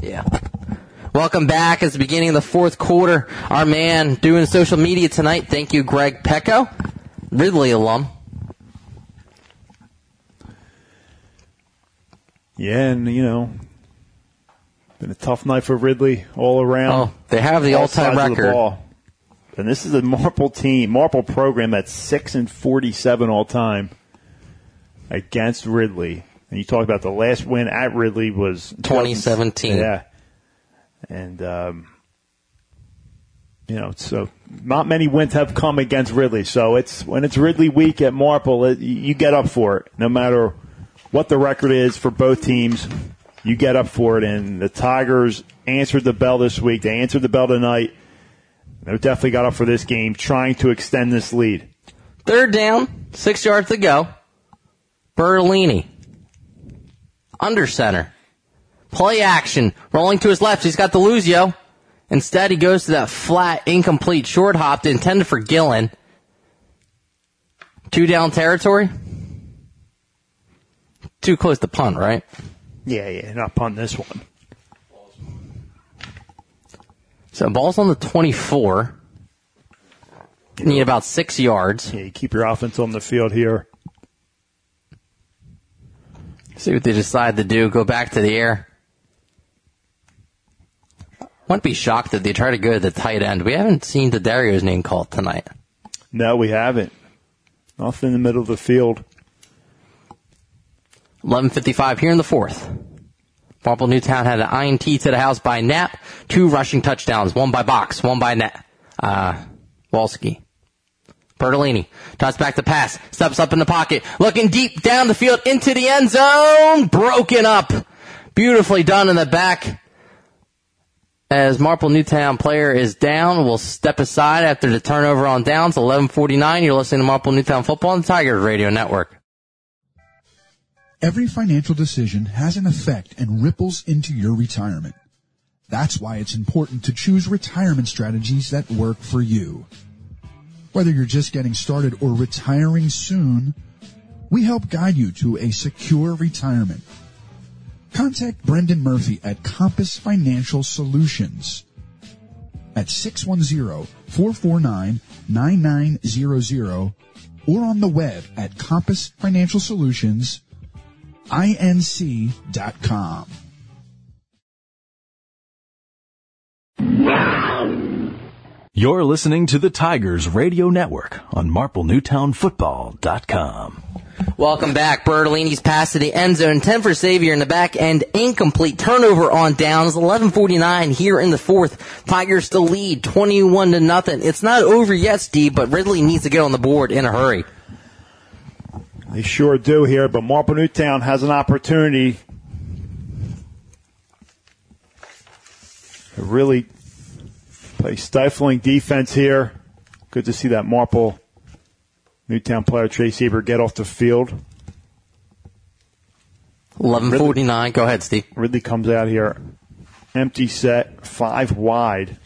Yeah. Welcome back. It's the beginning of the fourth quarter. Our man doing social media tonight. Thank you, Greg Pecco, Ridley alum. Yeah, and you know, been a tough night for Ridley all around. Oh, they have the All all-time the record. ball. And this is a Marple team, Marple program that's six and forty-seven all time against Ridley. And you talk about the last win at Ridley was 2017. Yeah, and um, you know, so not many wins have come against Ridley. So it's when it's Ridley week at Marple, it, you get up for it, no matter what the record is for both teams. You get up for it, and the Tigers answered the bell this week. They answered the bell tonight. They definitely got up for this game, trying to extend this lead. Third down, six yards to go. Bertolini. Under center. Play action. Rolling to his left. He's got Deluzio. Instead, he goes to that flat, incomplete short hop intended for Gillen. Two down territory. Too close to punt, right? Yeah, yeah, not punt this one. So ball's on the 24. Need about six yards. Yeah, you keep your offense on the field here. See what they decide to do. Go back to the air. Wouldn't be shocked if they try to go to the tight end. We haven't seen the Dario's name called tonight. No, we haven't. Off in the middle of the field. 11.55 here in the fourth. Marple Newtown had an INT to the house by Knapp. Two rushing touchdowns. One by Box. One by Net. Uh, Walski. Bertolini toss back the pass. Steps up in the pocket. Looking deep down the field into the end zone. Broken up. Beautifully done in the back. As Marple Newtown player is down, we'll step aside after the turnover on downs. 11:49. You're listening to Marple Newtown Football on the Tigers Radio Network. Every financial decision has an effect and ripples into your retirement. That's why it's important to choose retirement strategies that work for you. Whether you're just getting started or retiring soon, we help guide you to a secure retirement. Contact Brendan Murphy at Compass Financial Solutions at 610-449-9900 or on the web at compassfinancialsolutions.inc.com. You're listening to the Tigers Radio Network on MarpleNewtownFootball.com. Welcome back. Bertolini's pass to the end zone. 10 for Xavier in the back end. Incomplete. Turnover on downs. 1149 here in the fourth. Tigers to lead 21 to nothing. It's not over yet, Steve, but Ridley needs to get on the board in a hurry. They sure do here, but Marple Newtown has an opportunity to really play stifling defense here. Good to see that Marple Newtown player Trace Eber get off the field. 1149. Go ahead, Steve. Ridley comes out here, empty set, five wide.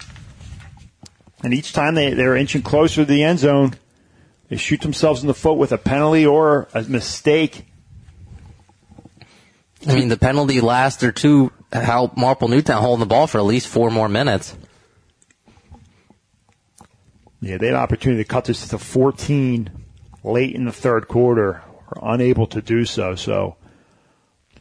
And each time they, they're inching closer to the end zone, they shoot themselves in the foot with a penalty or a mistake. I mean, the penalty last or two helped Marple Newtown holding the ball for at least four more minutes. Yeah, they had an opportunity to cut this to 14 late in the third quarter. Were unable to do so. So, I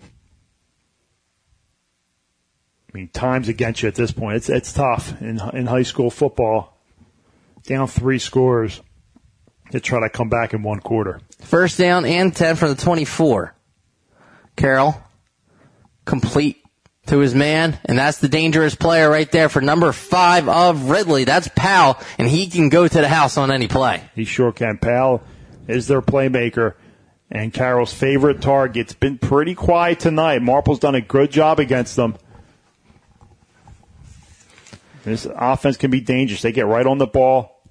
mean, time's against you at this point. It's it's tough in in high school football. Down three scores to try to come back in one quarter. First down and 10 from the 24. Carroll, complete to his man, and that's the dangerous player right there for number five of Ridley. That's Powell, and he can go to the house on any play. He sure can. Powell is their playmaker. And Carroll's favorite target. It's been pretty quiet tonight. Marple's done a good job against them. This offense can be dangerous. They get right on the ball.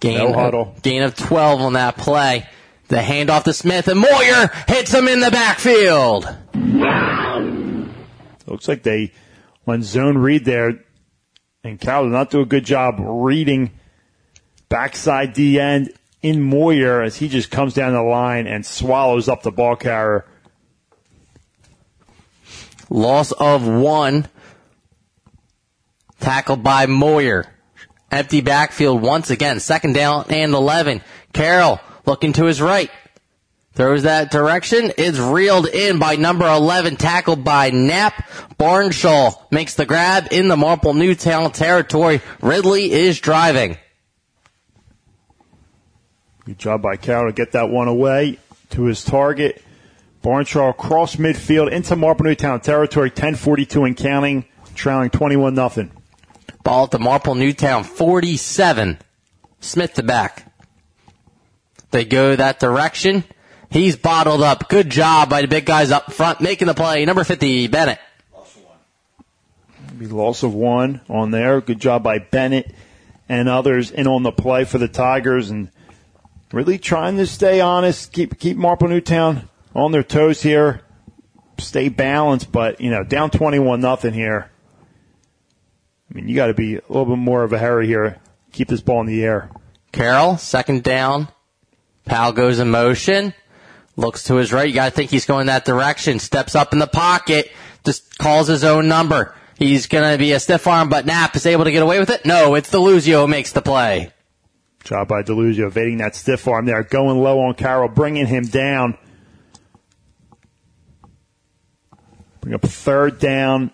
Gain, No huddle. gain of 12 on that play. The handoff to Smith, and Moyer hits him in the backfield. Looks like they went zone read there, and Carroll did not do a good job reading backside D end in Moyer as he just comes down the line and swallows up the ball carrier. Loss of one. Tackled by Moyer. Empty backfield once again. Second down and 11. Carroll looking to his right. Throws that direction. It's reeled in by number 11, tackled by Knapp. Barnshaw makes the grab in the Marple Newtown territory. Ridley is driving. Good job by Carroll to get that one away to his target. Barnshaw cross midfield into Marple Newtown territory, 1042 and counting, trailing 21 nothing. Ball at the Marple Newtown 47. Smith to back. They go that direction. He's bottled up. Good job by the big guys up front making the play. Number 50, Bennett. Loss of Be loss of one on there. Good job by Bennett and others in on the play for the Tigers and really trying to stay honest, keep keep Marple Newtown on their toes here, stay balanced, but you know, down twenty one nothing here. I mean, you got to be a little bit more of a hurry here. Keep this ball in the air. Carroll, second down. Powell goes in motion. Looks to his right. You got to think he's going that direction. Steps up in the pocket. Just calls his own number. He's going to be a stiff arm, but Knapp is able to get away with it. No, it's Deluzio who makes the play. Job by Deluzio evading that stiff arm there, going low on Carroll, bringing him down. Bring up third down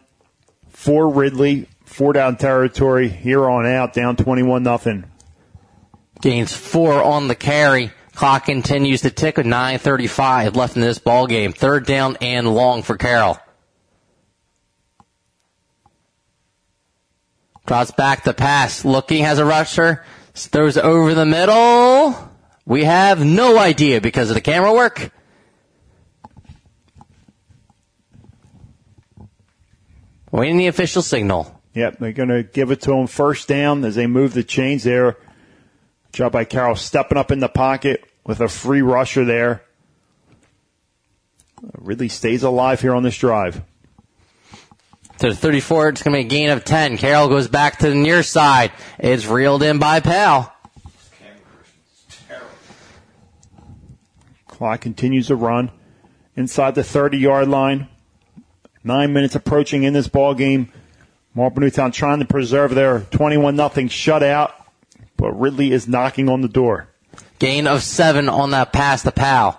for Ridley, four down territory here on out, down 21 nothing. Gains four on the carry. Clock continues to tick with 9.35 left in this ball game. Third down and long for Carroll. Draws back the pass. Looking has a rusher. Throws over the middle. We have no idea because of the camera work. Waiting the official signal. Yep, they're going to give it to him first down as they move the chains there. Job by Carroll stepping up in the pocket with a free rusher there. Ridley stays alive here on this drive. To the 34, it's going to be a gain of 10. Carroll goes back to the near side. It's reeled in by Powell. Clock continues to run inside the 30 yard line. Nine minutes approaching in this ball game. Marple Newtown trying to preserve their 21 nothing shutout, but Ridley is knocking on the door. Gain of seven on that pass to Powell.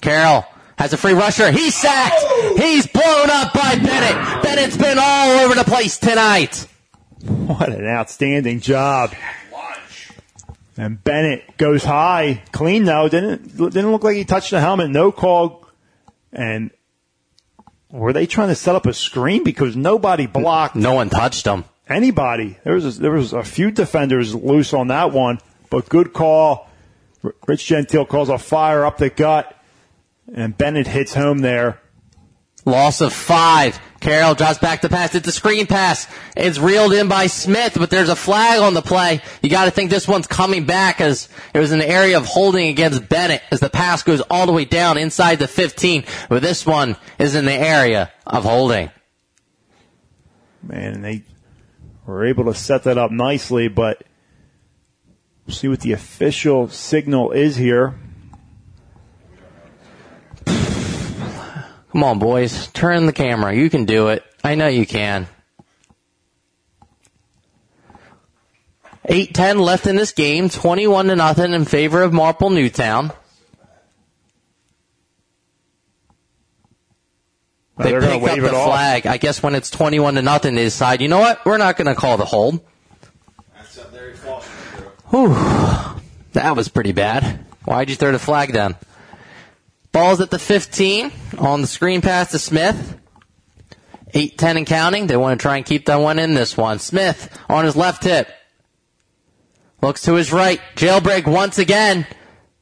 Carroll has a free rusher. He's sacked. He's blown up by Bennett. Bennett's been all over the place tonight. What an outstanding job. And Bennett goes high, clean though. Didn't didn't look like he touched the helmet. No call. And were they trying to set up a screen because nobody blocked? No one touched him. Anybody? There was a, there was a few defenders loose on that one, but good call. Rich Gentile calls a fire up the gut, and Bennett hits home there. Loss of five. Carroll drops back the pass. It's a screen pass. It's reeled in by Smith, but there's a flag on the play. You got to think this one's coming back as it was an area of holding against Bennett as the pass goes all the way down inside the 15. But this one is in the area of holding. Man, they were able to set that up nicely, but we'll see what the official signal is here. Come on, boys. Turn the camera. You can do it. I know you can. 8-10 left in this game. 21 to nothing in favor of Marple Newtown. They They're pick up the it off. flag. I guess when it's 21 to nothing, they decide, you know what? We're not going to call the hold. Whew. That was pretty bad. Why'd you throw the flag then? Ball's at the 15 on the screen pass to Smith. 8 10 and counting. They want to try and keep that one in this one. Smith on his left hip. Looks to his right. Jailbreak once again.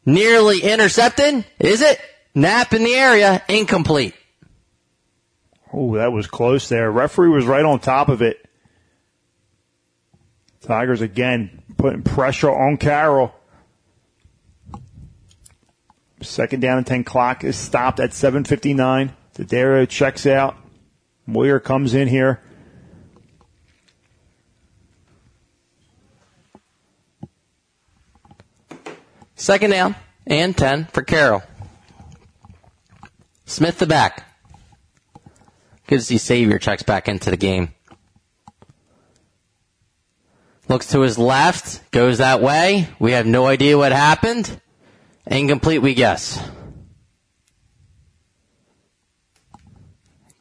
Nearly intercepted. Is it? Knapp in the area. Incomplete. Oh, that was close there. Referee was right on top of it. Tigers again putting pressure on Carroll. Second down and 10 clock is stopped at 7.59. Dadero checks out. Moyer comes in here. Second down and 10 for Carroll. Smith the back. Good to see Xavier checks back into the game. Looks to his left, goes that way. We have no idea what happened. Incomplete, we guess.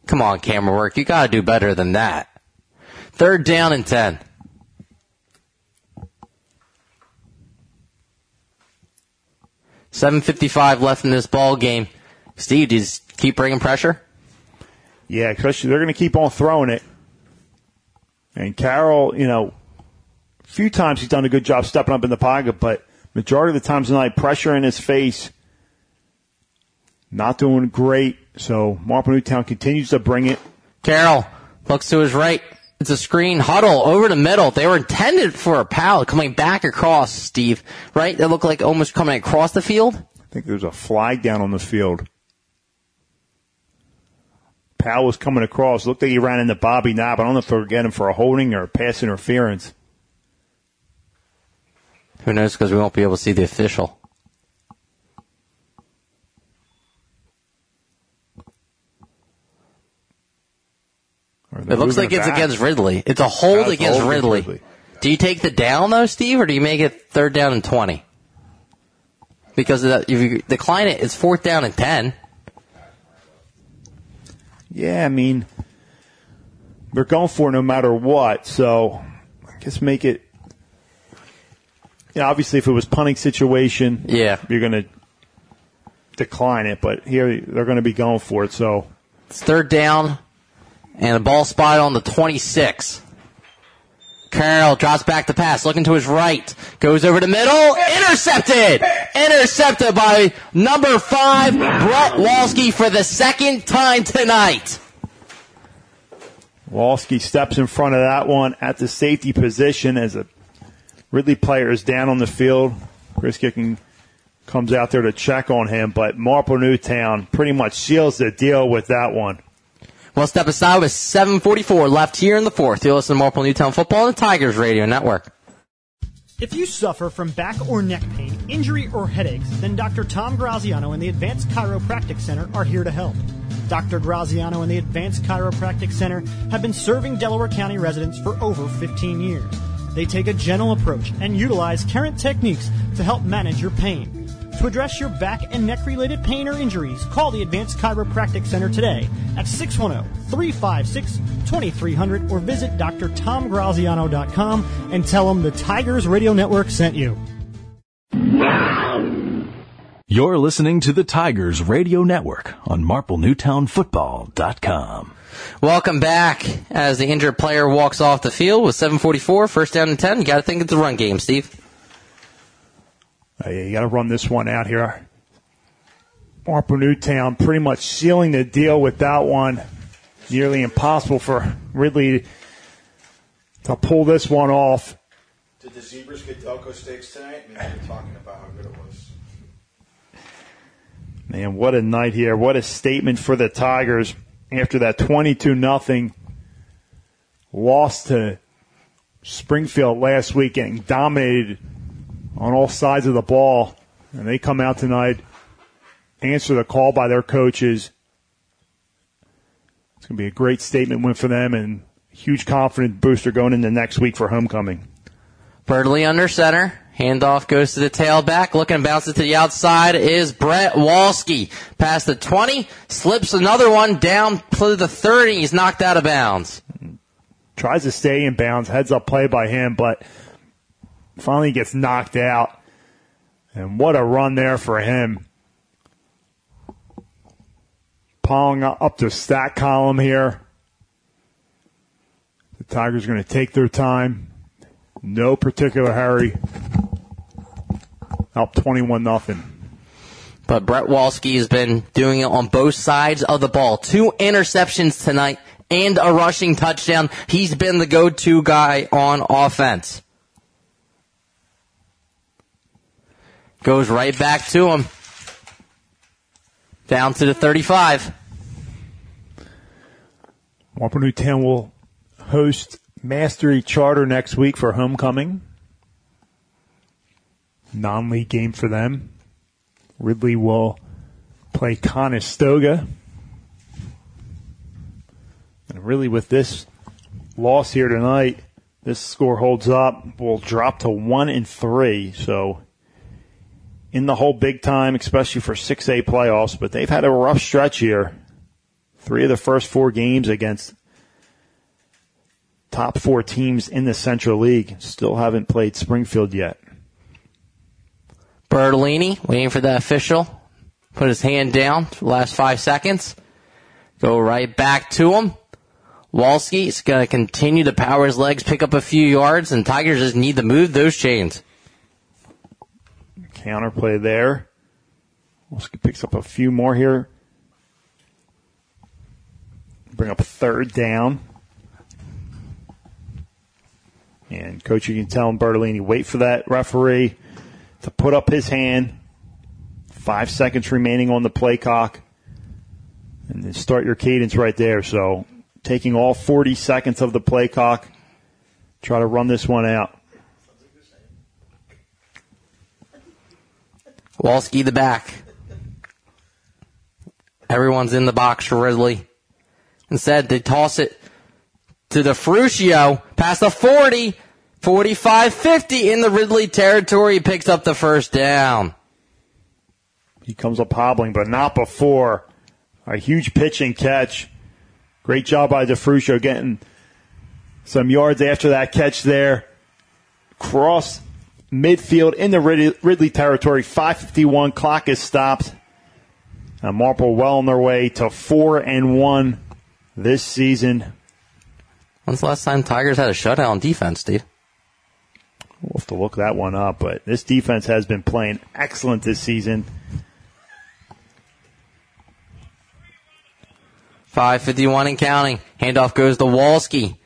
Come on, camera work. You gotta do better than that. Third down and 10. 7.55 left in this ball game. Steve, do you keep bringing pressure? Yeah, especially they're going to keep on throwing it. And Carroll, you know, a few times he's done a good job stepping up in the pocket, but majority of the times tonight, pressure in his face, not doing great. So Marple Newtown continues to bring it. Carroll looks to his right. It's a screen huddle over the middle. They were intended for a pal coming back across, Steve, right? They look like almost coming across the field. I think there's a flag down on the field. Powell was coming across. Looked like he ran into Bobby Knapp. I don't know if they're getting him for a holding or a pass interference. Who knows? Because we won't be able to see the official. It looks like it's back. against Ridley. It's a hold against hold Ridley. Ridley. Do you take the down though, Steve, or do you make it third down and twenty? Because if you decline it, it's fourth down and ten. Yeah, I mean, they're going for it no matter what. So I guess make it. Yeah, obviously, if it was punting situation, Yeah. you're going to decline it. But here they're going to be going for it. So It's third down, and a ball spot on the 26. Carroll drops back the pass, looking to his right, goes over the middle, intercepted! Intercepted by number five, Brett Walski for the second time tonight. Walski steps in front of that one at the safety position as a Ridley player is down on the field. Chris Gicking comes out there to check on him, but Marple Newtown pretty much seals the deal with that one. Well, step aside with 7.44 left here in the fourth. You'll listen to Marple Newtown Football on the Tigers Radio Network. If you suffer from back or neck pain, injury, or headaches, then Dr. Tom Graziano and the Advanced Chiropractic Center are here to help. Dr. Graziano and the Advanced Chiropractic Center have been serving Delaware County residents for over 15 years. They take a gentle approach and utilize current techniques to help manage your pain. To address your back and neck related pain or injuries, call the Advanced Chiropractic Center today at 610 356 2300 or visit drtomgraziano.com and tell them the Tigers Radio Network sent you. You're listening to the Tigers Radio Network on MarpleNewtownFootball.com. Welcome back as the injured player walks off the field with 7.44, first down and 10. You got to think it's a run game, Steve. Uh, yeah, you got to run this one out here. Marple Newtown pretty much sealing the deal with that one. Nearly impossible for Ridley to pull this one off. Did the Zebras get Delco steaks tonight? Maybe we're talking about how good it was. Man, what a night here. What a statement for the Tigers after that 22 nothing loss to Springfield last week, getting dominated on all sides of the ball. And they come out tonight, answer the call by their coaches. It's going to be a great statement win for them and huge confidence booster going into next week for homecoming. Birdley under center. Handoff goes to the tailback. Looking to bounce it to the outside is Brett Walski. Past the 20, slips another one down to the 30. He's knocked out of bounds. Tries to stay in bounds. Heads up play by him, but finally gets knocked out. And what a run there for him. Pong up the stat column here. The Tigers are going to take their time. No particular hurry. Up 21 nothing. But Brett Walski has been doing it on both sides of the ball. Two interceptions tonight and a rushing touchdown. He's been the go-to guy on offense. Goes right back to him. Down to the 35. Marple Newtown will host Mastery Charter next week for homecoming. Non-league game for them. Ridley will play Conestoga. And really with this loss here tonight, this score holds up. Will drop to one and three. So in the whole big time, especially for 6A playoffs, but they've had a rough stretch here. Three of the first four games against top four teams in the Central League. Still haven't played Springfield yet. Bertolini waiting for the official. Put his hand down for the last five seconds. Go right back to him. Walski's going to continue to power his legs, pick up a few yards, and Tigers just need to move those chains. Counterplay there. Walski picks up a few more here. Bring up third down. And coach, you can tell Bertolini, wait for that referee to put up his hand. Five seconds remaining on the play clock. And then start your cadence right there. So taking all 40 seconds of the play clock, try to run this one out. Walski the back. Everyone's in the box for Ridley. Instead, they toss it to DeFrucio past the 40, 45, 50 in the Ridley territory. Picks up the first down. He comes up hobbling, but not before. A huge pitch and catch. Great job by DeFrucio getting some yards after that catch there. Cross midfield in the Ridley territory. 551 clock is stopped. And Marple well on their way to four and one this season. When's the last time Tigers had a shutout on defense, Steve? We'll have to look that one up, but this defense has been playing excellent this season. 551 and counting. Handoff goes to Walski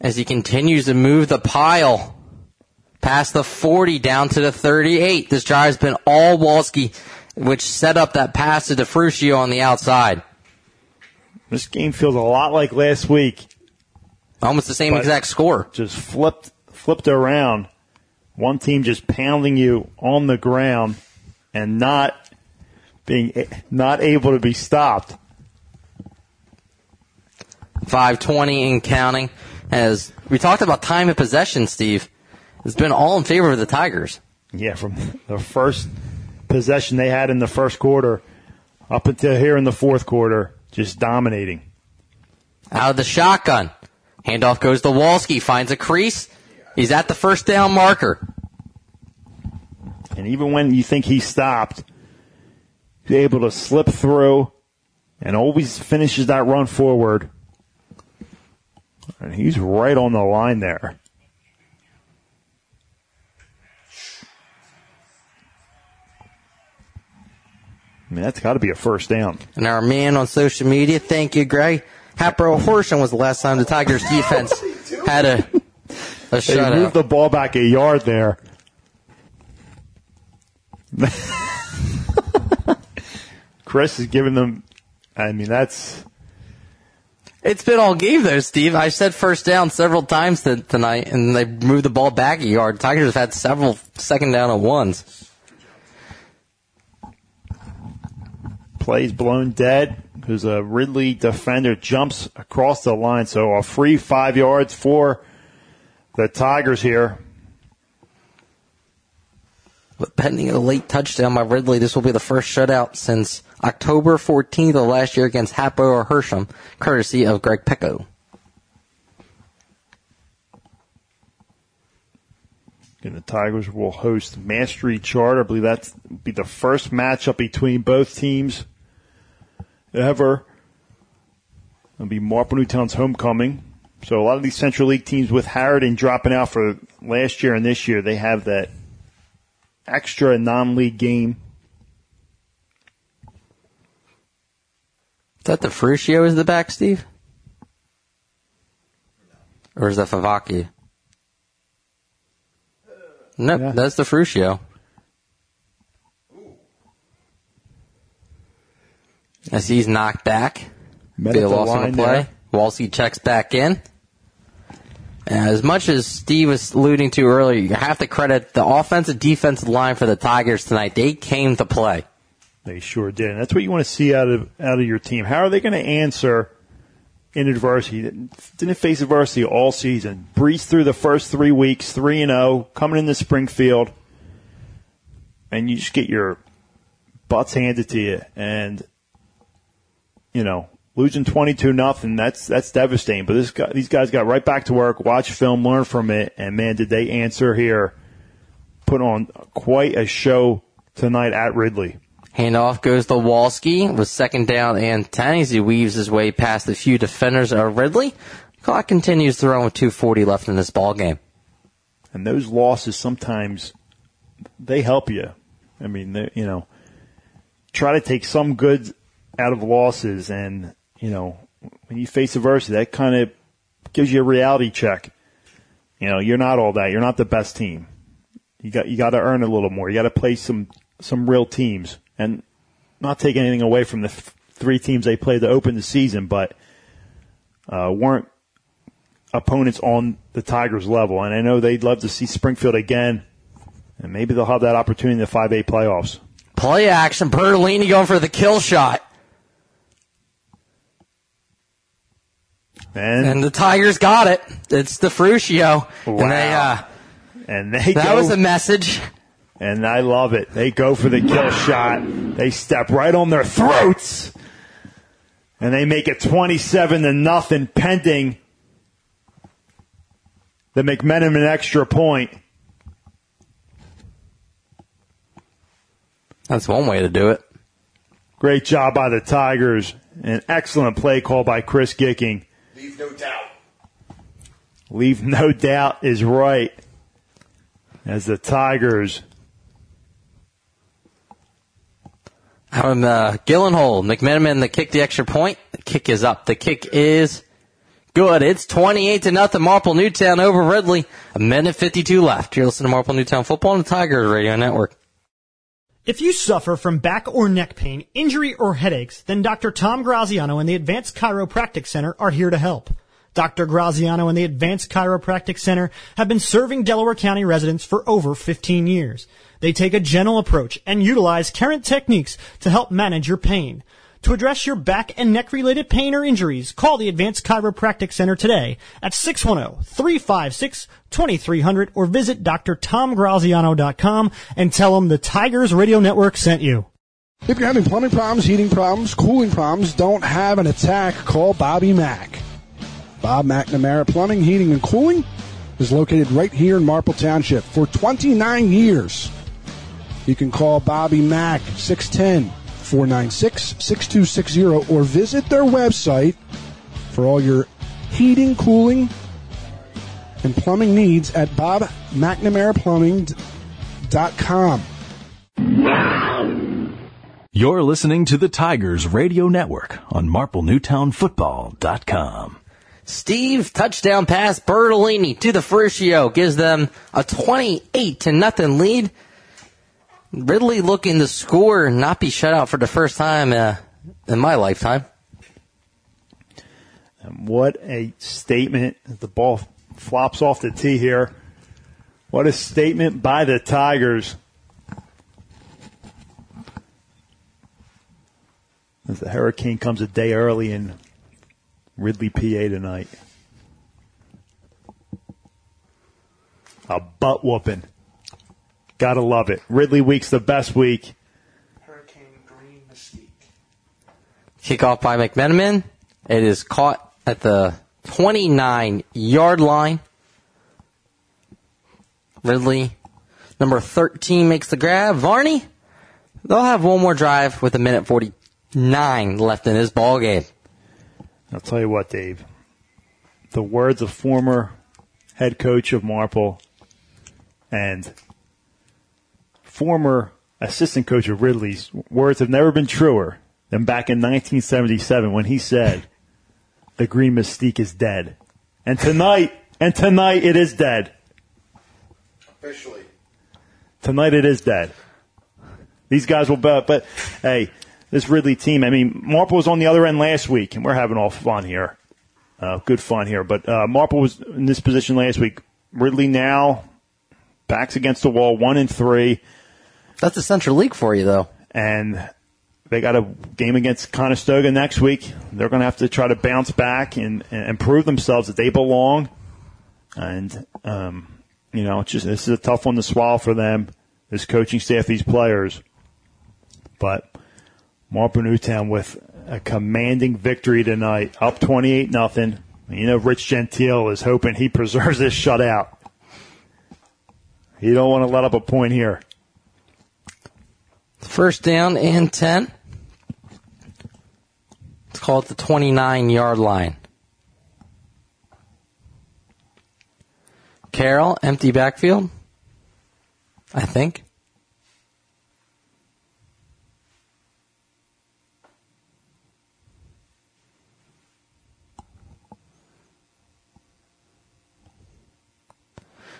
as he continues to move the pile past the 40 down to the 38. This drive has been all Walski, which set up that pass to DeFrucio on the outside. This game feels a lot like last week. Almost the same exact score. Just flipped, flipped around. One team just pounding you on the ground and not being, not able to be stopped. 520 and counting. As we talked about time of possession, Steve, it's been all in favor of the Tigers. Yeah, from the first possession they had in the first quarter up until here in the fourth quarter, just dominating. Out of the shotgun. Handoff goes to Walski, finds a crease. He's at the first down marker. And even when you think he stopped, he's able to slip through and always finishes that run forward. And he's right on the line there. I mean, that's got to be a first down. And our man on social media, thank you, Gray. Hatboro-Horsham was the last time the Tigers defense had a, a They moved the ball back a yard there. <laughs> Chris is giving them, I mean, that's, It's been all game though, Steve. I said first down several times tonight, and they moved the ball back a yard. Tigers have had several second down at ones. Plays blown dead because a Ridley defender jumps across the line. So a free five yards for the Tigers here. But pending a late touchdown by Ridley, this will be the first shutout since October 14th of last year against Hatboro-Horsham, courtesy of Greg Pecco. And the Tigers will host Mastery Charter. I believe that's be the first matchup between both teams ever. It'll be Marple Newtown's homecoming. So a lot of these Central League teams with Harriton dropping out for last year and this year, they have that extra non-league game. Is that DeFrucio is the back, Steve? Or is that Favaki? Nope, Yeah. that's DeFrucio. As he's knocked back. Met Be a the loss on the play. there. Walski checks back in. And as much as Steve was alluding to earlier, you have to credit the offensive defensive line for the Tigers tonight. They came to play. They sure did. And that's what you want to see out of out of your team. How are they going to answer in adversity? Didn't face adversity all season. Breeze through the first three weeks, three and zero, coming into Springfield, and you just get your butts handed to you, and you know losing twenty two nothing. That's that's devastating. But this guy, these guys got right back to work, watch film, learn from it, and man, did they answer here. Put on quite a show tonight at Ridley. Handoff goes to Walski with second down and 10 as he weaves his way past a few defenders of Ridley. Clock continues to run with 240 left in this ball game. And those losses sometimes they help you. I mean, you know, try to take some good out of losses, and you know, when you face adversity, that kind of gives you a reality check. You know, you're not all that. You're not the best team. You got you got to earn a little more. You got to play some some real teams, and not take anything away from the th- three teams they played to open the season, but uh, weren't opponents on the Tigers level. And I know they'd love to see Springfield again, and maybe they'll have that opportunity in the 5A playoffs. Play action. Bertolini going for the kill shot. And, And the Tigers got it. It's DeFrucio. And they, uh, and they that go, was a message. and I love it. They go for the kill shot. They step right on their throats, and they make it 27 to nothing, pending the McMenamin extra point. That's one way to do it. Great job by the Tigers. An excellent play call by Chris Gicking. Leave no doubt. Leave no doubt is right. As the Tigers From uh, Gillenhole, McMenamin, the kick, the extra point. The kick is up. The kick is good. It's 28 to nothing. Marple Newtown over Ridley. A minute 52 left. You're listening to Marple Newtown Football on the Tigers Radio Network. If you suffer from back or neck pain, injury, or headaches, then Dr. Tom Graziano and the Advanced Chiropractic Center are here to help. Dr. Graziano and the Advanced Chiropractic Center have been serving Delaware County residents for over 15 years. They take a gentle approach and utilize current techniques to help manage your pain. To address your back and neck related pain or injuries, call the Advanced Chiropractic Center today at 610-356-2300 or visit drtomgraziano.com and tell them the Tigers Radio Network sent you. If you're having plumbing problems, heating problems, cooling problems, don't have an attack, call Bobby Mack. Bob McNamara Plumbing, Heating, and Cooling is located right here in Marple Township for 29 years. You can call Bobby Mack 610 496 6260 or visit their website for all your heating, cooling, and plumbing needs at bobmcnamaraPlumbing.com. You're listening to the Tigers Radio Network on MarpleNewtownFootball.com. Steve, touchdown pass, Bertolini to DeFrucio gives them a 28 to nothing lead. Ridley looking to score and not be shut out for the first time uh, in my lifetime. And what a statement. The ball flops off the tee here. What a statement by the Tigers. As the Hurricane comes a day early in Ridley, PA tonight. A butt whooping. Gotta love it. Ridley week's the best week. Kickoff by McMenamin. It is caught at the 29 yard line. Ridley, number 13, makes the grab. Varney, they'll have one more drive with a minute 49 left in this ball game. I'll tell you what, Dave. The words of former head coach of Marple and former assistant coach of Ridley's words have never been truer than back in 1977 when he said, the green mystique is dead. And tonight, and tonight it is dead. Officially. Tonight it is dead. These guys will bet, but hey, this Ridley team, I mean, Marple was on the other end last week, and we're having all fun here. Uh, good fun here. But uh, Marple was in this position last week. Ridley now, backs against the wall, one and three, That's the Central League for you, though. and they got a game against Conestoga next week. They're going to have to try to bounce back and, and prove themselves that they belong. And, um, you know, it's just, this is a tough one to swallow for them, this coaching staff, these players. But Marple Newtown with a commanding victory tonight, up 28 nothing. You know, Rich Gentile is hoping he <laughs> preserves this shutout. He don't want to let up a point here. First down and 10. Let's call it the 29 yard line. Carroll, empty backfield. I think.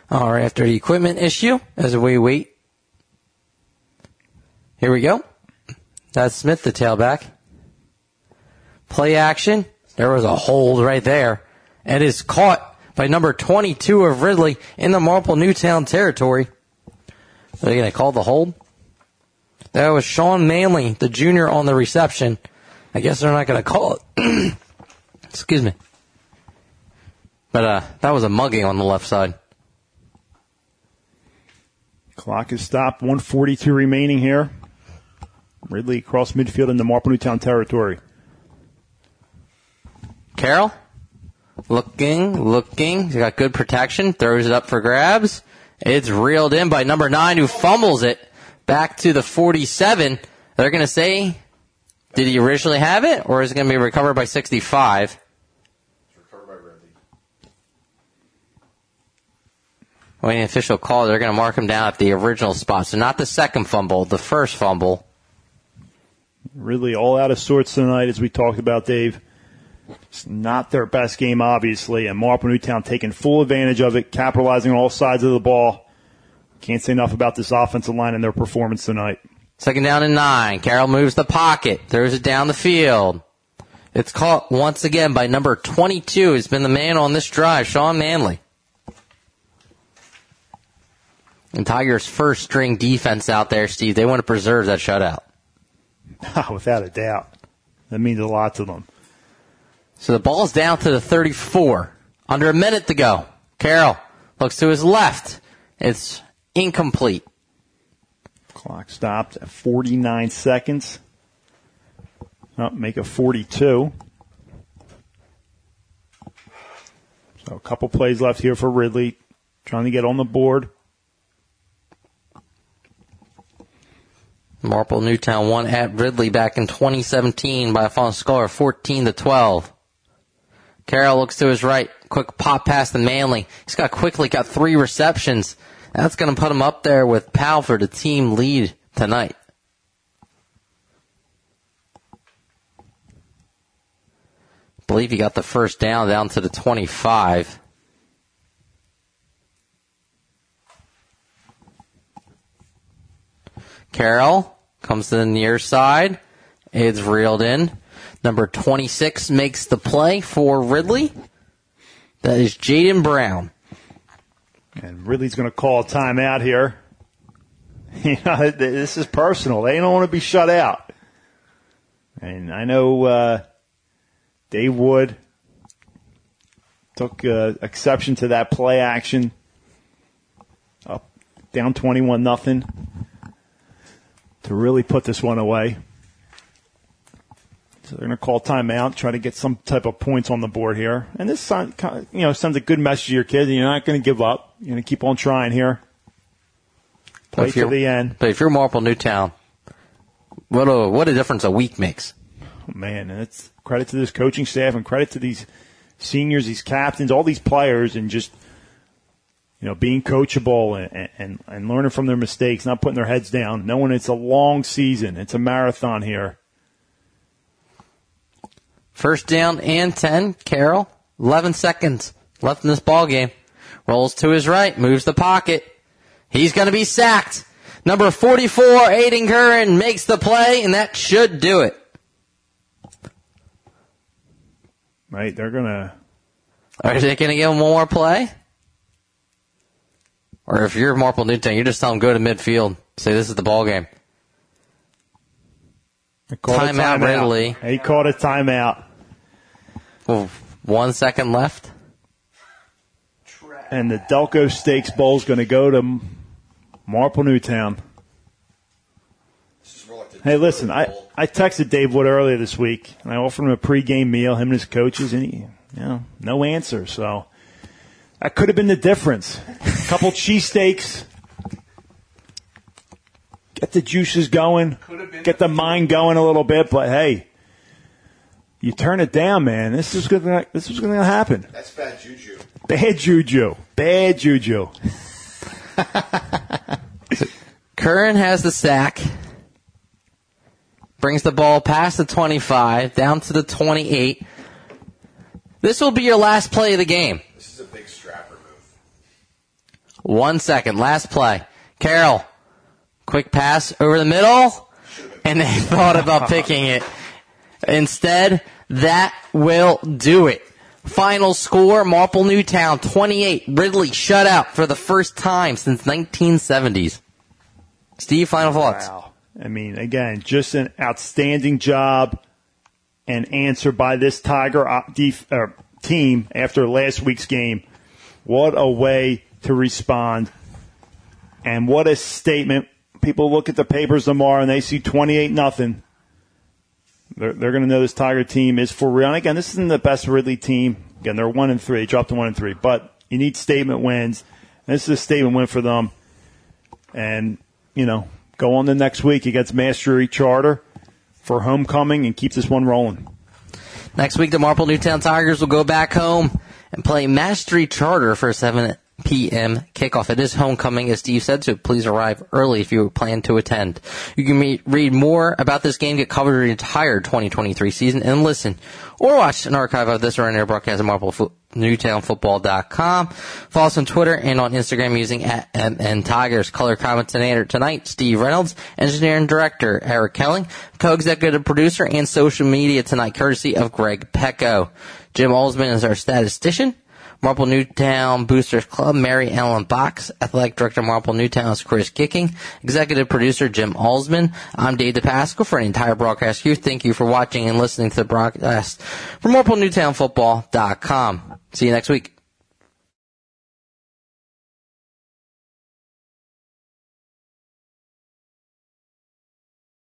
All right, after the equipment issue, as we wait. Here we go. That's Smith, the tailback. Play action. There was a hold right there. And it is caught by number 22 of Ridley in the Marple Newtown territory. Are they going to call the hold? That was Sean Manley, the junior on the reception. I guess they're not going to call it. <clears throat> Excuse me. But uh, that was a mugging on the left side. Clock is stopped. 142 remaining here. Ridley across midfield in the Marple Newtown territory. Carroll, looking, looking. He's got good protection. Throws it up for grabs. It's reeled in by number nine, who fumbles it back to the 47. They're going to say, did he originally have it, or is it going to be recovered by 65? Waiting official call, they're going to mark him down at the original spot. So not the second fumble, the first fumble. Really all out of sorts tonight, as we talked about, Dave. It's not their best game, obviously, and Marple Newtown taking full advantage of it, capitalizing on all sides of the ball. Can't say enough about this offensive line and their performance tonight. Second down and nine. Carroll moves the pocket, throws it down the field. It's caught once again by number 22, who's been the man on this drive, Sean Manley. And Tigers' first string defense out there, Steve, they want to preserve that shutout. <laughs> Ah, without a doubt. That means a lot to them. So the ball's down to the 34. Under a minute to go. Carroll looks to his left. It's incomplete. Clock stopped at 49 seconds. Oh, make it 42. So a couple plays left here for Ridley, trying to get on the board. Marple Newtown won at Ridley back in 2017 by a final score of 14 to 12. Carroll looks to his right. Quick pop pass to Manley. He's got quickly got three receptions. That's going to put him up there with Powell for the team lead tonight. I believe he got the first down down to the 25. Carroll comes to the near side. It's reeled in. Number 26 makes the play for Ridley. That is Jaden Brown. And Ridley's going to call a timeout here. <laughs> You know, this is personal. They don't want to be shut out. And I know uh, Dave Wood took uh, exception to that play action. Up, down 21 nothing to really put this one away. So they're going to call timeout, try to get some type of points on the board here. And this, you know, sends a good message to your kids. You're not going to give up. You're going to keep on trying here. Play to the end. But if you're Marple Newtown, what a what a difference a week makes. Oh, man, and it's credit to this coaching staff and credit to these seniors, these captains, all these players, and just you know being coachable and, and and learning from their mistakes, not putting their heads down, knowing it's a long season, it's a marathon here. First down and 10. Carroll, 11 seconds left in this ball game. Rolls to his right, moves the pocket. He's going to be sacked. Number 44, Aiden Curran makes the play, and that should do it. Right, they're going to. Are they going to give him one more play? Or if you're Marple Newtown, you just tell him go to midfield. Say this is the ball game. Timeout, timeout. Ridley. He called a timeout. Well, one second left. And the Delco Steaks Bowl is going to go to Marple Newtown. Hey, listen, I, I texted Dave Wood earlier this week, and I offered him a pregame meal, him and his coaches, and he, you know, no answer. So that could have been the difference. <laughs> A couple cheesesteaks, get the juices going, get the mind going a little bit. But hey, you turn it down, man. This is gonna this is gonna happen. That's bad juju. Bad juju, bad juju. <laughs> Curran has the sack. Brings the ball past the 25, down to the 28. This will be your last play of the game. This is a big strapper move. One second, last play. Carroll, quick pass over the middle, and they <laughs> thought about picking it. Instead, that will do it. Final score, Marple Newtown 28, Ridley shut out for the first time since 1970s. Steve, final thoughts. Wow. I mean, again, just an outstanding job and answer by this Tiger uh, def- uh, team after last week's game. What a way to respond. And what a statement. People look at the papers tomorrow and they see 28 nothing. They're, they're going to know this Tiger team is for real. And again, this isn't the best Ridley team. Again, they're one and three. They dropped to one and three, but you need statement wins. And this is a statement win for them. And, you know, go on the next week against Mastery Charter for homecoming and keep this one rolling. Next week, the Marple Newtown Tigers will go back home and play Mastery Charter for a 7 p.m. kickoff. It is homecoming, as Steve said, so please arrive early if you plan to attend. You can meet, read more about this game, get covered the entire 2023 season, and listen or watch an archive of this or any broadcast at MarpleNewtownFootball.com. Follow us on Twitter and on Instagram using at MN Tigers. Color commentator tonight, Steve Reynolds. Engineering director, Eric Kelling. Co-executive producer and social media tonight, courtesy of Greg Pecco. Jim Olsman is our statistician. Marple Newtown Boosters Club, Mary Ellen Box. Athletic Director, Marple Newtown is Chris Gicking. Executive Producer, Jim Alsman. I'm Dave DePasco for an entire broadcast crew. Thank you for watching and listening to the broadcast from MarpleNewtownFootball.com. See you next week.